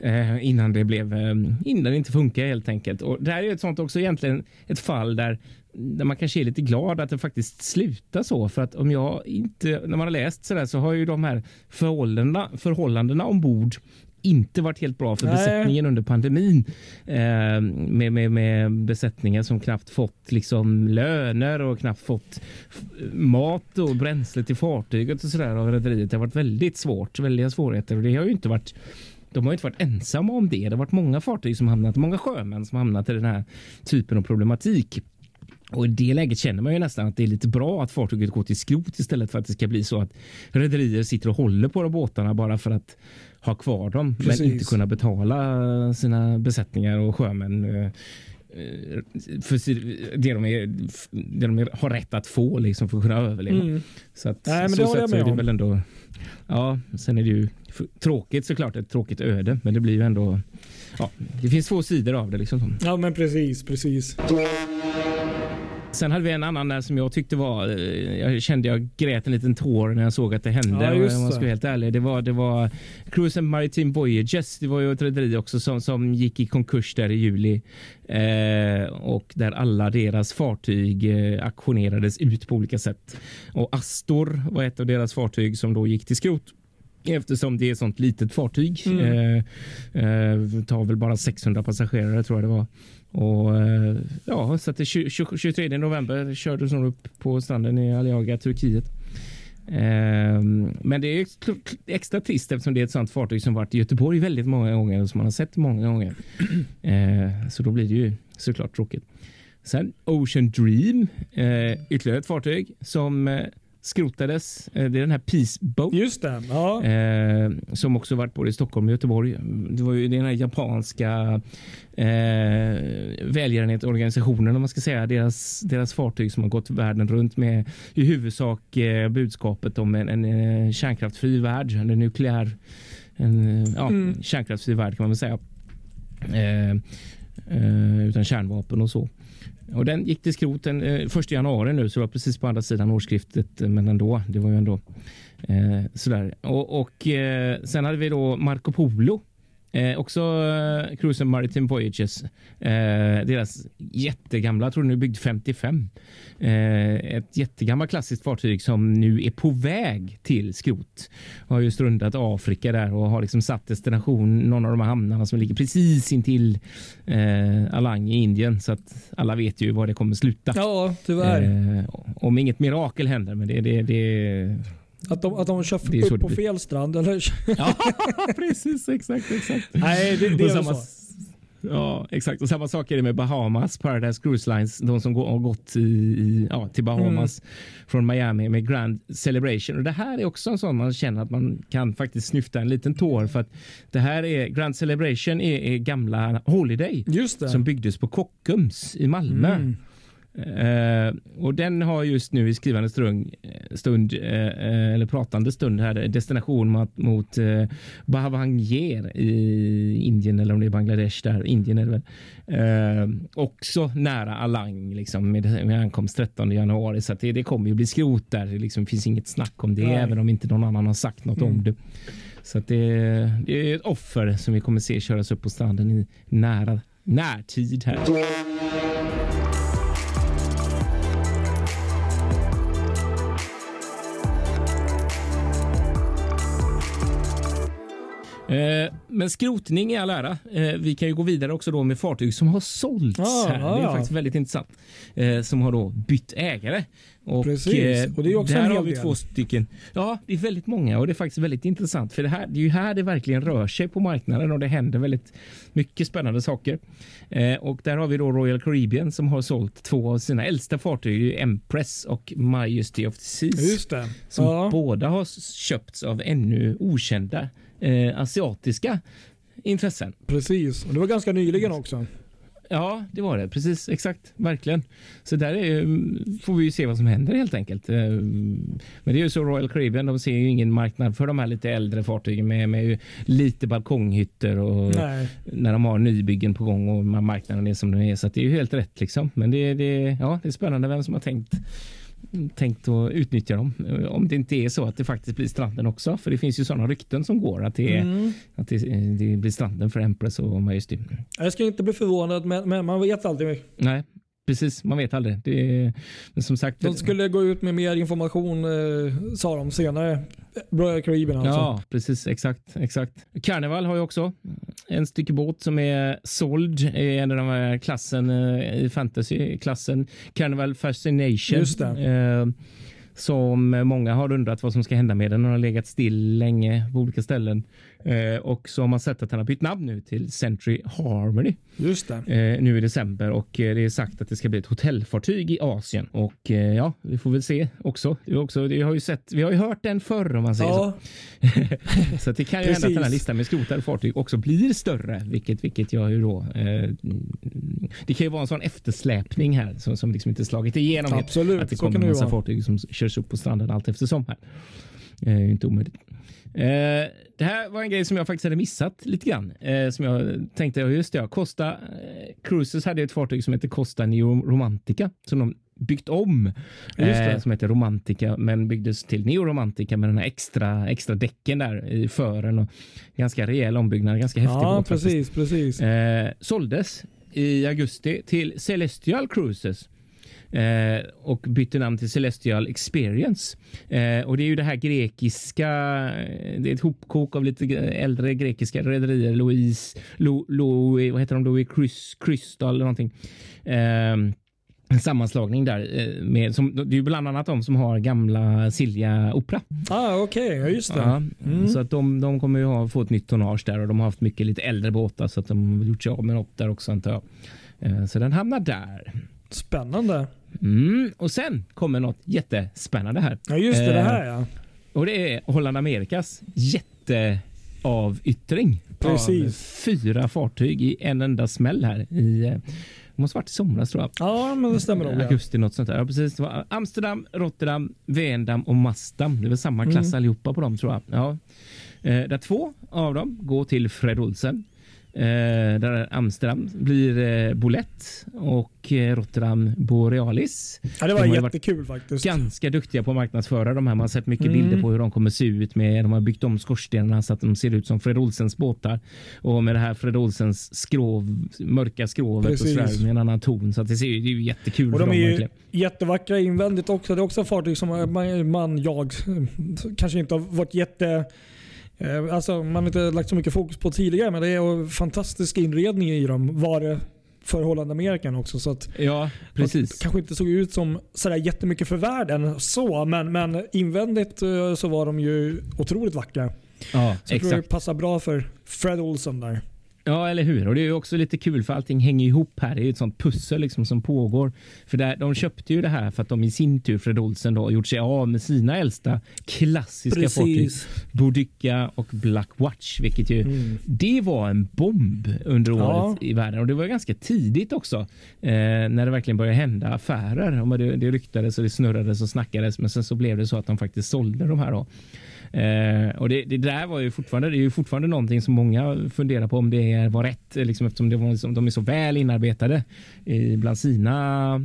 eh, innan det blev eh, innan det inte funkar helt enkelt. Och det här är ett sånt också egentligen ett fall där där man kanske är lite glad att det faktiskt slutar så. För att om jag inte, när man har läst så där så har ju de här förhållandena, förhållandena ombord inte varit helt bra för Nej. besättningen under pandemin. Eh, med, med, med besättningar som knappt fått liksom löner och knappt fått mat och bränsle till fartyget och sådär av rederiet. Det har varit väldigt svårt, väldiga svårigheter och det har ju inte varit de har inte varit ensamma om det. Det har varit många fartyg som hamnat, många sjömän som hamnat i den här typen av problematik. Och i det läget känner man ju nästan att det är lite bra att fartyget går till skrot istället för att det ska bli så att rederier sitter och håller på de båtarna bara för att ha kvar dem Precis. men inte kunna betala sina besättningar och sjömän eh, eh, för det de, är, det de har rätt att få liksom för att kunna överleva. Mm. Så att, Nej, men så det sätt så är det väl ändå. Ja, sen är det ju tråkigt såklart, ett tråkigt öde, men det blir ju ändå. Ja, det finns två sidor av det liksom. Ja, men precis, precis. Sen hade vi en annan där som jag tyckte var, eh, jag kände jag grät en liten tår när jag såg att det hände. Ja, om man ska vara helt ärlig. Det var, det var Cruise and Maritime Voyages. Det var ju ett rederi också som, som gick i konkurs där i juli. Eh, och där alla deras fartyg eh, aktionerades ut på olika sätt. Och Astor var ett av deras fartyg som då gick till skrot eftersom det är ett sånt litet fartyg. Mm. Eh, eh, tar väl bara 600 passagerare tror jag det var. Och eh, ja, så det 23 november kördes hon upp på stranden i Aliaga, Turkiet. men det är extra trist eftersom det är ett sånt fartyg som varit i Göteborg väldigt många gånger och som man har sett många gånger. [CLEARS THROAT] så då blir det ju såklart tråkigt. Sen Ocean Dream, ytterligare ett fartyg som skrotades. Eh, det är den här Peace Boat. Just det. Ja. Eh, som också varit både i Stockholm och Göteborg. Det var ju den här japanska eh, välgörenhetsorganisationen om man ska säga. Deras, deras fartyg som har gått världen runt med i huvudsak eh, budskapet om en, en, en kärnkraftfri värld. En nukleär en, ja, mm. kärnkraftsfri värld kan man väl säga. Eh, eh, utan kärnvapen och så. Och den gick till skrot eh, 1 januari nu, så det var precis på andra sidan årsskiftet. Eh, men ändå, det var ju ändå eh, sådär. Och, och eh, sen hade vi då Marco Polo Eh, också eh, Cruise and Maritime Voyages. Eh, deras jättegamla, jag tror den är byggd 55. Eh, ett jättegammalt klassiskt fartyg som nu är på väg till skrot. Har ju strundat Afrika där och har liksom satt destination någon av de här hamnarna som ligger precis intill eh, Alang i Indien. Så att alla vet ju var det kommer sluta. Ja, tyvärr. Eh, om inget mirakel händer, men det, det, det att de, att de kör upp på fel strand eller? [LAUGHS] ja, precis. Exakt. exakt. Nej, det, det är samma, så. Ja, exakt. Och samma sak är det med Bahamas, Paradise Cruise Lines, de som har gått i, ja, till Bahamas mm. från Miami med Grand Celebration. Och Det här är också en sån man känner att man kan faktiskt snyfta en liten tår för att det här är Grand Celebration är, är gamla Holiday som byggdes på Kockums i Malmö. Mm. Uh, och den har just nu i skrivande stund, stund uh, eller pratande stund här destination mot, mot Bhavangir i Indien eller om det är Bangladesh där. Indien är det väl. Också nära Alang liksom med, med ankomst 13 januari så det, det kommer ju bli skrot där. Det liksom finns inget snack om det Nej. även om inte någon annan har sagt något mm. om det. Så det, det, är ett offer som vi kommer se köras upp på stranden i nära närtid här. Men skrotning i all ära. Eh, vi kan ju gå vidare också då med fartyg som har sålts Ah, här. Det är faktiskt väldigt intressant. Eh, som har då bytt ägare. Och, Precis. eh, Och det är också där en hel har vi del. två stycken. Ja, det är väldigt många och det är faktiskt väldigt intressant. För det, här, det är ju här det verkligen rör sig på marknaden och det händer väldigt mycket spännande saker. Eh, och där har vi då Royal Caribbean som har sålt två av sina äldsta fartyg, Empress och Majesty of the Seas som Ja. båda har köpts av ännu okända eh, asiatiska intressen. Precis. Och det var ganska nyligen också. Ja, det var det. Precis, exakt. Verkligen. Så där är, ju- får vi ju se vad som händer helt enkelt. Eh, Men det är ju så Royal Caribbean, de ser ju ingen marknad för de här lite äldre fartygen med, med lite balkonghytter och Nej. när de har nybyggen på gång och marknaden är som den är. Så det är ju helt rätt liksom. Men det, det, ja, det är spännande vem som har tänkt tänkt att utnyttja dem. Om det inte är så att det faktiskt blir stranden också. För det finns ju sådana rykten som går att det, Mm. att det, det blir stranden för Empress och Majesty. Jag ska inte bli förvånad, men, men man vet aldrig. Nej, precis. Man vet aldrig. Det är, men som sagt. De skulle gå ut med mer information, eh, sa de senare. Royal Caribbean alltså. Ja, precis. Exakt. exakt. Carnival har ju också en stycke båt som är såld i en av de här klassen eh, i fantasy-klassen. Carnival Fascination. Just det. Eh, som många har undrat vad som ska hända med den. Den har legat still länge på olika ställen. Eh, och så har man sett att den har bytt namn nu till Century Harmony Just det. eh, nu i december och eh, det är sagt att det ska bli ett hotellfartyg i Asien och eh, ja, vi får väl se också. Är också vi har ju sett, vi har ju hört den förr om man säger Ja, [LAUGHS] så. Så det kan ju hända att den här listan med skrotade fartyg också blir större, vilket, vilket jag ju då. Eh, det kan ju vara en sån eftersläpning här som, som liksom inte slagit igenom. helt. absolut. Att det kommer en massa vara. fartyg som körs upp på stranden allt eftersom här. Eh, inte omöjligt. Eh, det här var en grej som jag faktiskt hade missat lite grann. Eh, som jag tänkte, just det, ja, Costa eh, Cruises hade ett fartyg som heter Costa Neo Romantica som de byggt om. Eh, som heter Romantica men byggdes till Neo Romantica med den här extra, extra däcken där i fören och ganska rejäl ombyggnad, ganska häftig Ja, båt precis, precis. Eh, såldes i augusti till Celestial Cruises. Eh, och bytte namn till Celestial Experience. Eh, och det är ju det här grekiska, eh, det är ett hopkok av lite äldre grekiska rederier. Louise, Lo, Louis, vad heter de? Louis Crys, Crystal eller någonting. Eh, en sammanslagning där. Eh, med, som, det är ju bland annat de som har gamla Silja Opera. Ah, Okej, ja, just det. Ja, Mm. Så att de, de kommer ju ha, få ett nytt tonnage där och de har haft mycket lite äldre båtar så att de har gjort sig av med något där också antar jag. Eh, Så den hamnar där. Spännande. Mm. Och sen kommer något jättespännande här. Ja, just det. Det Eh, här ja. Och det är Holland Amerikas jätteavyttring. Precis. Fyra fartyg i en enda smäll här i eh, det måste varit i somras tror jag. Ja, men det stämmer nog. Ja. Augusti något sånt där. Ja, precis. Det Amsterdam, Rotterdam, Veendam och Masdam. Det är väl samma klass Mm. allihopa på dem tror jag. Ja. Eh, där två av dem går till Fred Olsen. Eh, där Amsterdam blir eh, Bolett och eh, Rotterdam Borealis. Ja, det De var varit jättekul faktiskt. Ganska duktiga på att marknadsföra de här. Man har sett mycket Mm. bilder på hur de kommer se ut. Med, de har byggt om skorstenarna så att de ser ut som Fred Olsens båtar. Och med det här Fred Olsens skrov, mörka skrovet Precis. och sådär med en annan ton. Så att det, ser, det är ju jättekul Och de dem är ju verkligen. jättevackra invändigt också. Det är också fartyg som man, man jag, kanske inte har varit jätte... eh, Alltså man har inte lagt så mycket fokus på tidigare men det är fantastisk inredning i dem. Var det för Holland Amerikan också. Så att Ja, precis. kanske inte såg ut som sådär jättemycket för världen så men, men invändigt eh, så var de ju otroligt vackra. Ja, Så jag tror det passar bra för Fred Olsen där. Ja, eller hur? Och det är ju också lite kul för allting hänger ihop här. Det är ju ett sånt pussel liksom som pågår. För där, de köpte ju det här för att de i sin tur, Fred Olsen, då, gjort sig av med sina äldsta klassiska fartyg. Boudica och Black Watch, vilket ju Mm. det var en bomb under Ja. året i världen och det var ganska tidigt också eh, när det verkligen började hända affärer. Det, det ryktades och det snurrades och snackades men sen så blev det så att de faktiskt sålde de här. Då. Eh, och det, det där var ju fortfarande, det är ju fortfarande någonting som många funderar på om det var rätt eh, liksom, eftersom det var, liksom, de är så väl inarbetade eh, bland sina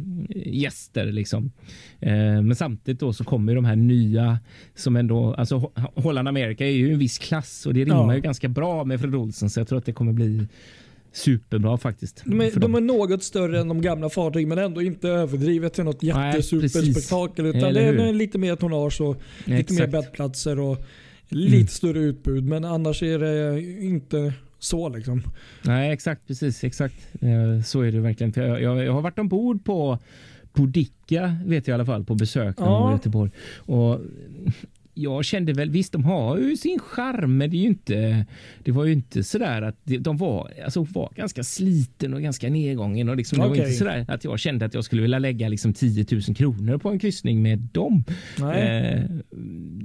gäster. Liksom. Eh, men samtidigt då så kommer de här nya som ändå, alltså Ho- Holland America är ju en viss klass och det rimmar Ja. ju ganska bra med Fred Olsen så jag tror att det kommer bli superbra faktiskt. De är, de är något större än de gamla fartygen men ändå inte överdrivet till något jättesuperspektakel. Utan Eller det hur? är lite mer tonnage och lite mer Exakt. bäddplatser och lite Mm. större utbud. Men annars är det inte så liksom. Nej, exakt. Precis. Exakt. Eh, Så är det verkligen. För jag, jag, jag har varit ombord på Boudica, vet jag i alla fall, på besök när var i Ja. Göteborg. Och jag kände väl, visst de har ju sin charm, men det är ju inte, det var ju inte sådär att det- de var, alltså var ganska sliten och ganska nedgången och liksom, det var inte sådär att jag kände att jag skulle vilja lägga liksom 10 000 kronor på en kryssning med dem. Eh,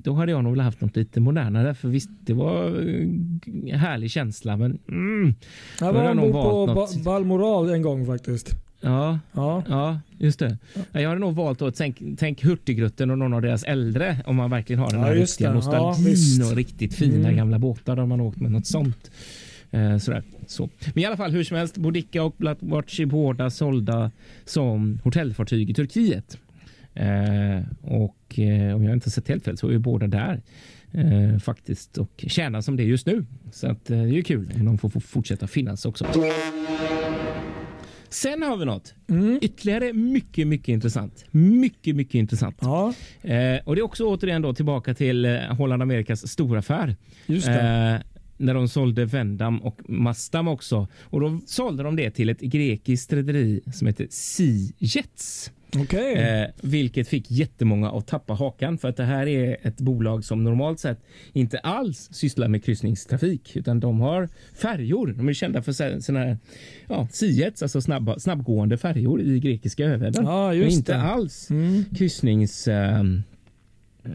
då hade jag nog velat haft något lite modernare, för visst, det var eh, härlig känsla, men mm, jag var ombord på något- Balmoral en gång faktiskt. Ja, Ja. Ja, just det. Ja, Jag hade nog valt att tänk, tänk Hurtigruten och någon av deras äldre om man verkligen har den Ja, här riktiga det. Ja, nostalgin visst. och riktigt fina Mm. gamla båtar där man åkt med något sånt. Eh, sådär. Så. Men i alla fall hur som helst, Boudica och Blackwatch är båda sålda som hotellfartyg i Turkiet. Eh, och eh, om jag inte sett helt fel så är båda där eh, faktiskt och tjänar som det just nu. Så att, eh, det är ju kul om de får, får fortsätta finnas också. Sen har vi något Mm. Ytterligare mycket, mycket intressant. Mycket, mycket intressant. Ja, Eh, och det är också återigen då tillbaka till eh, Holland Amerikas storaffär. just det. Eh, när de sålde Vendam och Mastam också. Och då sålde de det till ett grekiskt rederi som heter Sea Jets. Okej. Eh, vilket fick jättemånga att tappa hakan för att det här är ett bolag som normalt sett inte alls sysslar med kryssningstrafik utan de har färjor. De är kända för sådana här ja, Sea-jets, alltså snabba, snabbgående färjor i grekiska övärlden. Ja, Men inte det. alls Mm. kryssnings eh,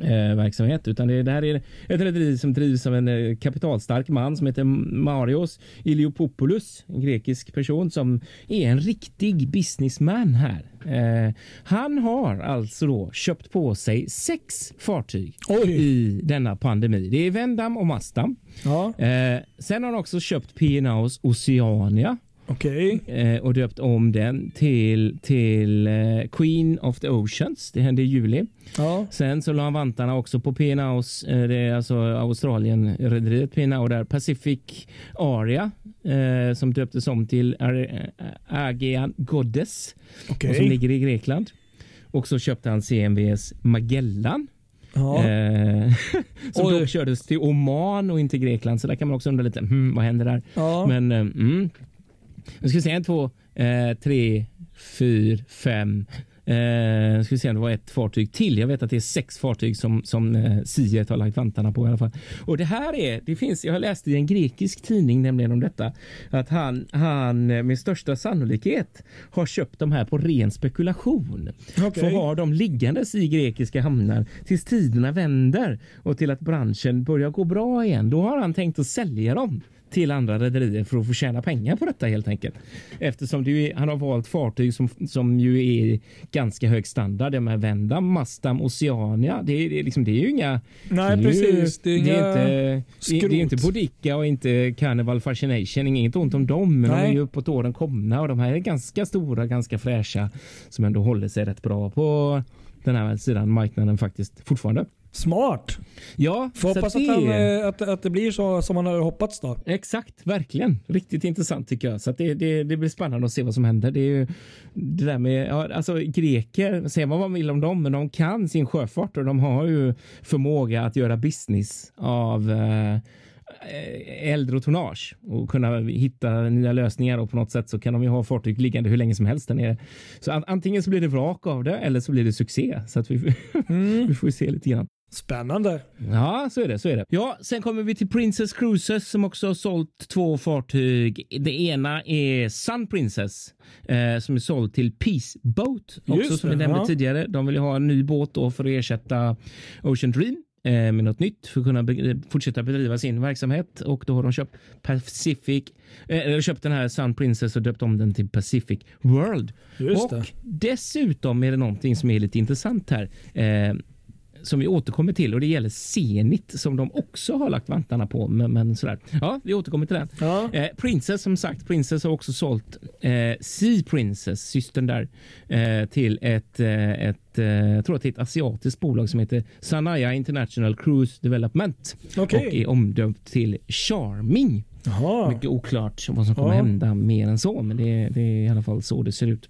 eh, verksamhet utan det, det här är ett rederi som drivs av en eh, kapitalstark man som heter Marios Iliopoulos, en grekisk person som är en riktig businessman här. Eh, han har alltså då köpt på sig sex fartyg Oj. i denna pandemi. Det är Vendam och Mastam. Ja, Eh, sen har han också köpt P&A's Oceania okej. eh, och döpt om den till, till eh, Queen of the Oceans. Det hände i juli. Ja, Sen så la han vantarna också på P&A's, eh, det är alltså Australien-rederiet P&A där Pacific Aria som döptes om till Aegean Goddess och som ligger i Grekland. Och så köpte han CMVs Magellan Ja. eh, [LAUGHS] som Oj. dock kördes till Oman och inte Grekland. Så där kan man också undra lite, hmm, vad händer där? Ja. Men mm. Nu ska vi se, en, två, eh, tre, fyra, fem. Eh, ska vi se om det var ett fartyg till. Jag vet att det är sex fartyg som, som eh, Siet har lagt vantarna på i alla fall. Och det här är, det finns, jag har läst i en grekisk tidning nämligen om detta, att han, han eh, med största sannolikhet har köpt de här på ren spekulation. Okej. För att ha dem liggandes i grekiska hamnar tills tiderna vänder och till att branschen börjar gå bra igen. Då har han tänkt att sälja dem till andra rederier för att få tjäna pengar på detta helt enkelt. Eftersom ju, han har valt fartyg som, som ju är ganska hög standard. De här Vendam, Mastam, Oceania. Det är, det är, liksom, det är ju inga... Nej, det är ju- precis. Det är det är inga inte, är- det är inte skrot. Boudica och inte Carnival Fascination. Inget ont om dem, men de är Nej. ju uppåt åren komna och de här är ganska stora, ganska fräscha som ändå håller sig rätt bra på den här sidan marknaden faktiskt fortfarande. Smart. Ja, Får så hoppas att att, han, det- eh, att, att det blir så som man har hoppats då. Exakt, verkligen. Riktigt intressant tycker jag. Så det, det, det blir spännande att se vad som händer. Det är ju det där med, ja, alltså greker, säger man vad man vill om dem, men de kan sin sjöfart och de har ju förmåga att göra business av eh, äldre och tonnage och kunna hitta nya lösningar och på något sätt så kan de ju ha fartyg liggande hur länge som helst där nere. Så an- antingen så blir det vrak av det eller så blir det succé. Så att vi, [LAUGHS] vi får ju se lite grann. Spännande. Ja, så är det. Så är det. Ja, sen kommer vi till Princess Cruises som också har sålt två fartyg. Det ena är Sun Princess eh, som är såld till Peace Boat. Också Just som vi nämnde ja. tidigare. De vill ju ha en ny båt då för att ersätta Ocean Dream eh, med något nytt för att kunna be- fortsätta bedriva sin verksamhet och då har de köpt Pacific, eh, eller köpt den här Sun Princess och döpt om den till Pacific World. Just och det. dessutom är det någonting som är lite intressant här. Som vi återkommer till och det gäller Zenit som de också har lagt vantarna på. Men, men sådär. Ja, vi återkommer till den. Ja. Eh, Princess som sagt, Princess har också sålt eh, Sea Princess, systern där, eh, till ett, eh, ett, eh, jag tror att det är ett asiatiskt bolag som heter Sanaya International Cruise Development Okej. och är omdöpt till Charming. Jaha. Mycket oklart vad som kommer Ja. hända mer än så, men det, det är i alla fall så det ser ut.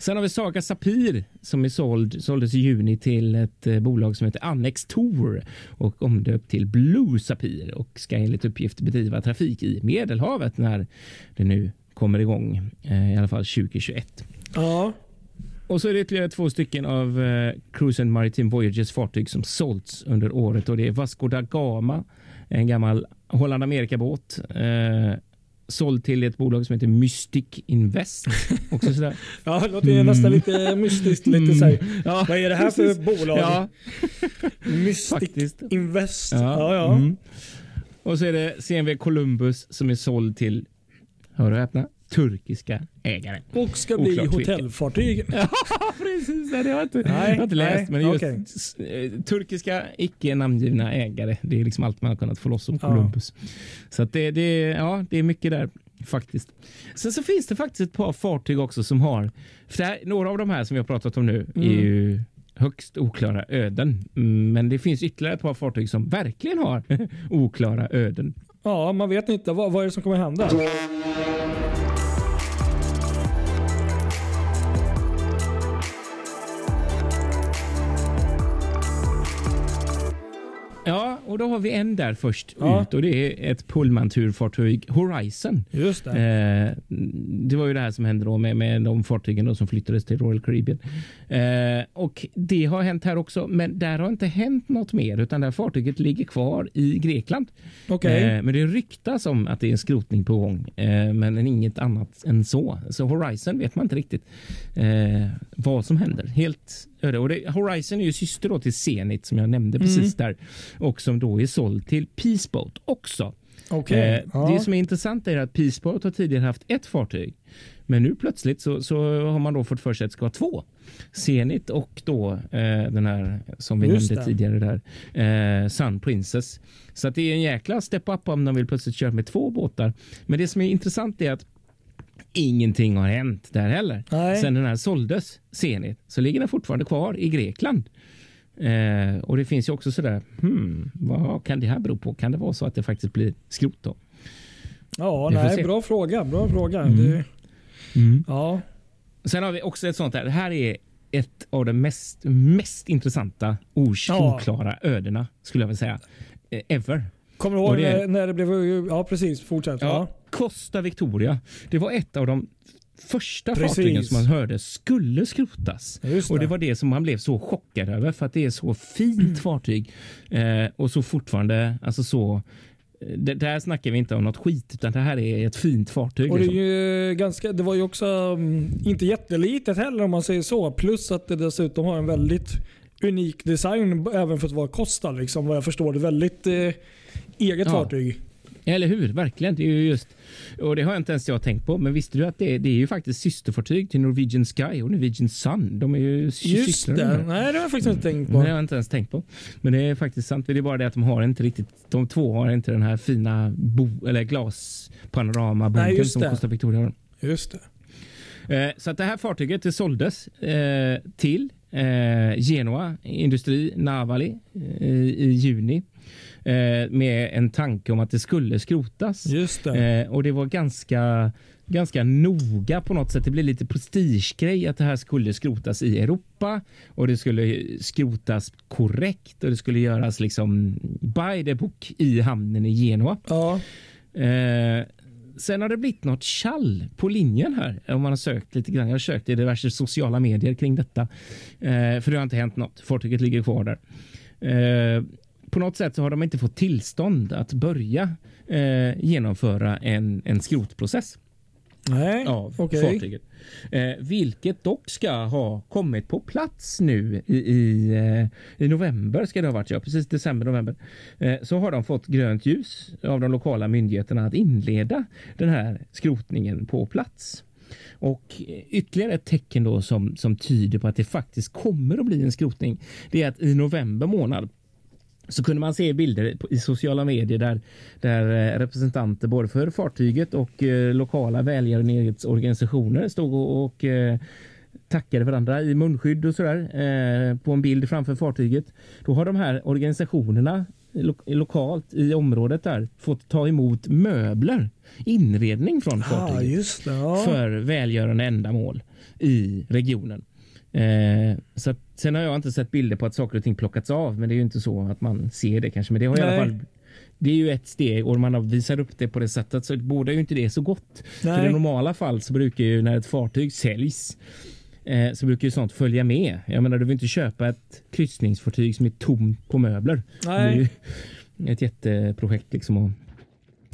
Sen har vi Saga Sapir som är såld, såldes i juni till ett eh, bolag som heter Annex Tour och omdöpt till Blue Sapir och ska enligt uppgift bedriva trafik i Medelhavet när det nu kommer igång, eh, i alla fall 2021. Ja. Och så är det ytterligare två stycken av eh, Cruise and Maritime Voyages fartyg som sålts under året och det är Vasco da Gama, en gammal Holland Amerika-båt. Eh, såld till ett bolag som heter Mystic Invest. [LAUGHS] Också sådär. Ja, det låter ju nästan lite mystiskt. Lite så. Mm. Ja, Vad är det här för precis. bolag? Ja, Mystic faktiskt. Invest. Ja. Ja, ja. Mm. Och så är det CMV Columbus som är såld till, hör och häpna, turkiska ägare. Och ska bli Oklart hotellfartyg. [LAUGHS] Ja, precis. Nej, det har jag inte, Nej, jag har inte läst. nej, Men just s- eh, turkiska icke namngivna ägare. Det är liksom allt man har kunnat få loss om Ja. Columbus. Så att det, det, ja, det är mycket där faktiskt. Sen så finns det faktiskt ett par fartyg också som har, för här, några av de här som vi har pratat om nu är Mm. ju högst oklara öden. Men det finns ytterligare ett par fartyg som verkligen har [LAUGHS] oklara öden. Ja, man vet inte. Vad, vad är det som kommer hända? Och då har vi en där först Ja. ut och det är ett pullmanturfartyg Horizon. Just det. Eh, det var ju det här som hände då med, med de fartygen då som flyttades till Royal Caribbean. Eh, och det har hänt här också, men där har inte hänt något mer utan det här fartyget ligger kvar i Grekland. Okej. Eh, men det ryktas om att det är en skrotning på gång, eh, men inget annat än så. Så Horizon vet man inte riktigt eh, vad som händer. Helt. Och det, Horizon är ju syster då till Zenit som jag nämnde precis där och som då är såld till Peaceboat också. Okej. Eh, Ja. Det som är intressant är att Peaceboat har tidigare haft ett fartyg. Men nu plötsligt så, så har man då fått för sig att det ska vara två. Zenit och då eh, den här som vi Just nämnde det. tidigare där. Eh, Sun Princess. Så att det är en jäkla step up om de vill plötsligt köra med två båtar. Men det som är intressant är att ingenting har hänt där heller. Nej. Sen den här såldes, Zenit, så ligger den fortfarande kvar i Grekland. Eh, och det finns ju också sådär, hmm, vad kan det här bero på? Kan det vara så att det faktiskt blir skrot då? Ja, Vi nej, bra fråga. Bra fråga. Mm. Det, ja. Sen har vi också ett sånt här. Det här är ett av de mest, mest intressanta Ja. oklara ödena skulle jag vilja säga. Eh, ever. Kommer du ihåg det är- när, när det blev... Ja, precis. Fortsätt. Ja. Ja. Costa Victoria. Det var ett av de första Precis. fartygen som man hörde skulle skrotas. Just Och det det. var det som man blev så chockad över för att det är så fint [CLEARS THROAT] fartyg eh, och så fortfarande, alltså så eh, det, där snackar vi inte om något skit utan det här är ett fint fartyg. Och det, är liksom. ju ganska, det var ju också mm, inte jättelitet heller om man säger så. Plus att det dessutom har en väldigt unik design även för att vara Costa. Liksom, vad jag förstår det. Väldigt eh, eget Ja. fartyg. Eller hur? Verkligen. Det är ju just, och det har inte ens jag tänkt på. Men visste du att det är, det är ju faktiskt systerfartyg till Norwegian Sky och Norwegian Sun. De är ju Just de det. Nej, det har jag faktiskt inte tänkt Men det på. har jag inte ens tänkt på. Men det är faktiskt sant. Det är bara det att de har inte riktigt. De två har inte den här fina bo, eller Nej, glaspanoramabogen just som det. Costa Victoria har. Just det. Eh, Så att det här fartyget det såldes eh, till eh, Genoa Industri Navali eh, i juni eh, med en tanke om att det skulle skrotas. Just det. Eh, och det var ganska, ganska noga på något sätt. Det blev lite prestigegrej att det här skulle skrotas i Europa och det skulle skrotas korrekt och det skulle göras liksom by the book i hamnen i Genua. Ja. Eh, sen har det blivit något kall på linjen här. Om man har sökt lite grann. Jag har sökt i diverse sociala medier kring detta. Eh, för det har inte hänt något. Fartyget ligger kvar där. Eh, på något sätt så har de inte fått tillstånd att börja eh, genomföra en, en skrotprocess Nej. av Okej. fartyget. Eh, vilket dock ska ha kommit på plats nu i, i, eh, i november ska det ha varit, ja precis december, november. Eh, så har de fått grönt ljus av de lokala myndigheterna att inleda den här skrotningen på plats. Och ytterligare ett tecken då som, som tyder på att det faktiskt kommer att bli en skrotning. Det är att i november månad så kunde man se bilder i sociala medier där, där eh, representanter både för fartyget och eh, lokala välgörenhetsorganisationer stod och, och eh, tackade varandra i munskydd och sådär eh, på en bild framför fartyget. Då har de här organisationerna lo lokalt i området där fått ta emot möbler, inredning från Ah, fartyget just det. Ja. för välgörande ändamål. i regionen. Eh, så att, sen har jag inte sett bilder på att saker och ting plockats av, men det är ju inte så att man ser det kanske. Men det har i alla fall det är ju ett steg och man visar upp det på det sättet så borde ju inte det så gott. Nej. För i normala fall så brukar ju när ett fartyg säljs eh, så brukar ju sånt följa med. Jag menar, du vill inte köpa ett kryssningsfartyg som är tomt på möbler. Nej. Det är ju ett jätteprojekt liksom. Och,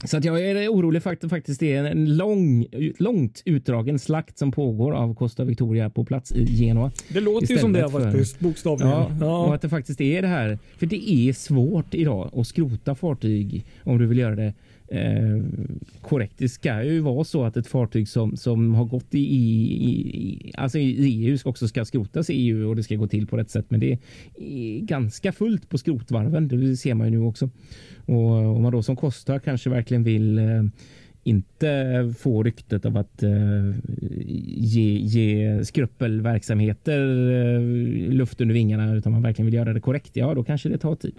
så att jag är orolig för att det faktiskt är en lång, långt utdragen slakt som pågår av Costa Victoria på plats i Genua. Det låter ju som det för- faktiskt, bokstavligen. Ja, Ja. och att det faktiskt är det här. För det är svårt idag att skrota fartyg om du vill göra det eh, korrekt. Det ska ju vara så att ett fartyg som, som har gått i, i, i, alltså i EU ska också ska skrotas i EU och det ska gå till på rätt sätt. Men det är ganska fullt på skrotvarven. Det ser man ju nu också. Och om man då som Costa kanske verkligen vill eh, inte få ryktet av att eh, ge, ge skrupelverksamheter eh, luft under vingarna utan man verkligen vill göra det korrekt. Ja, då kanske det tar tid.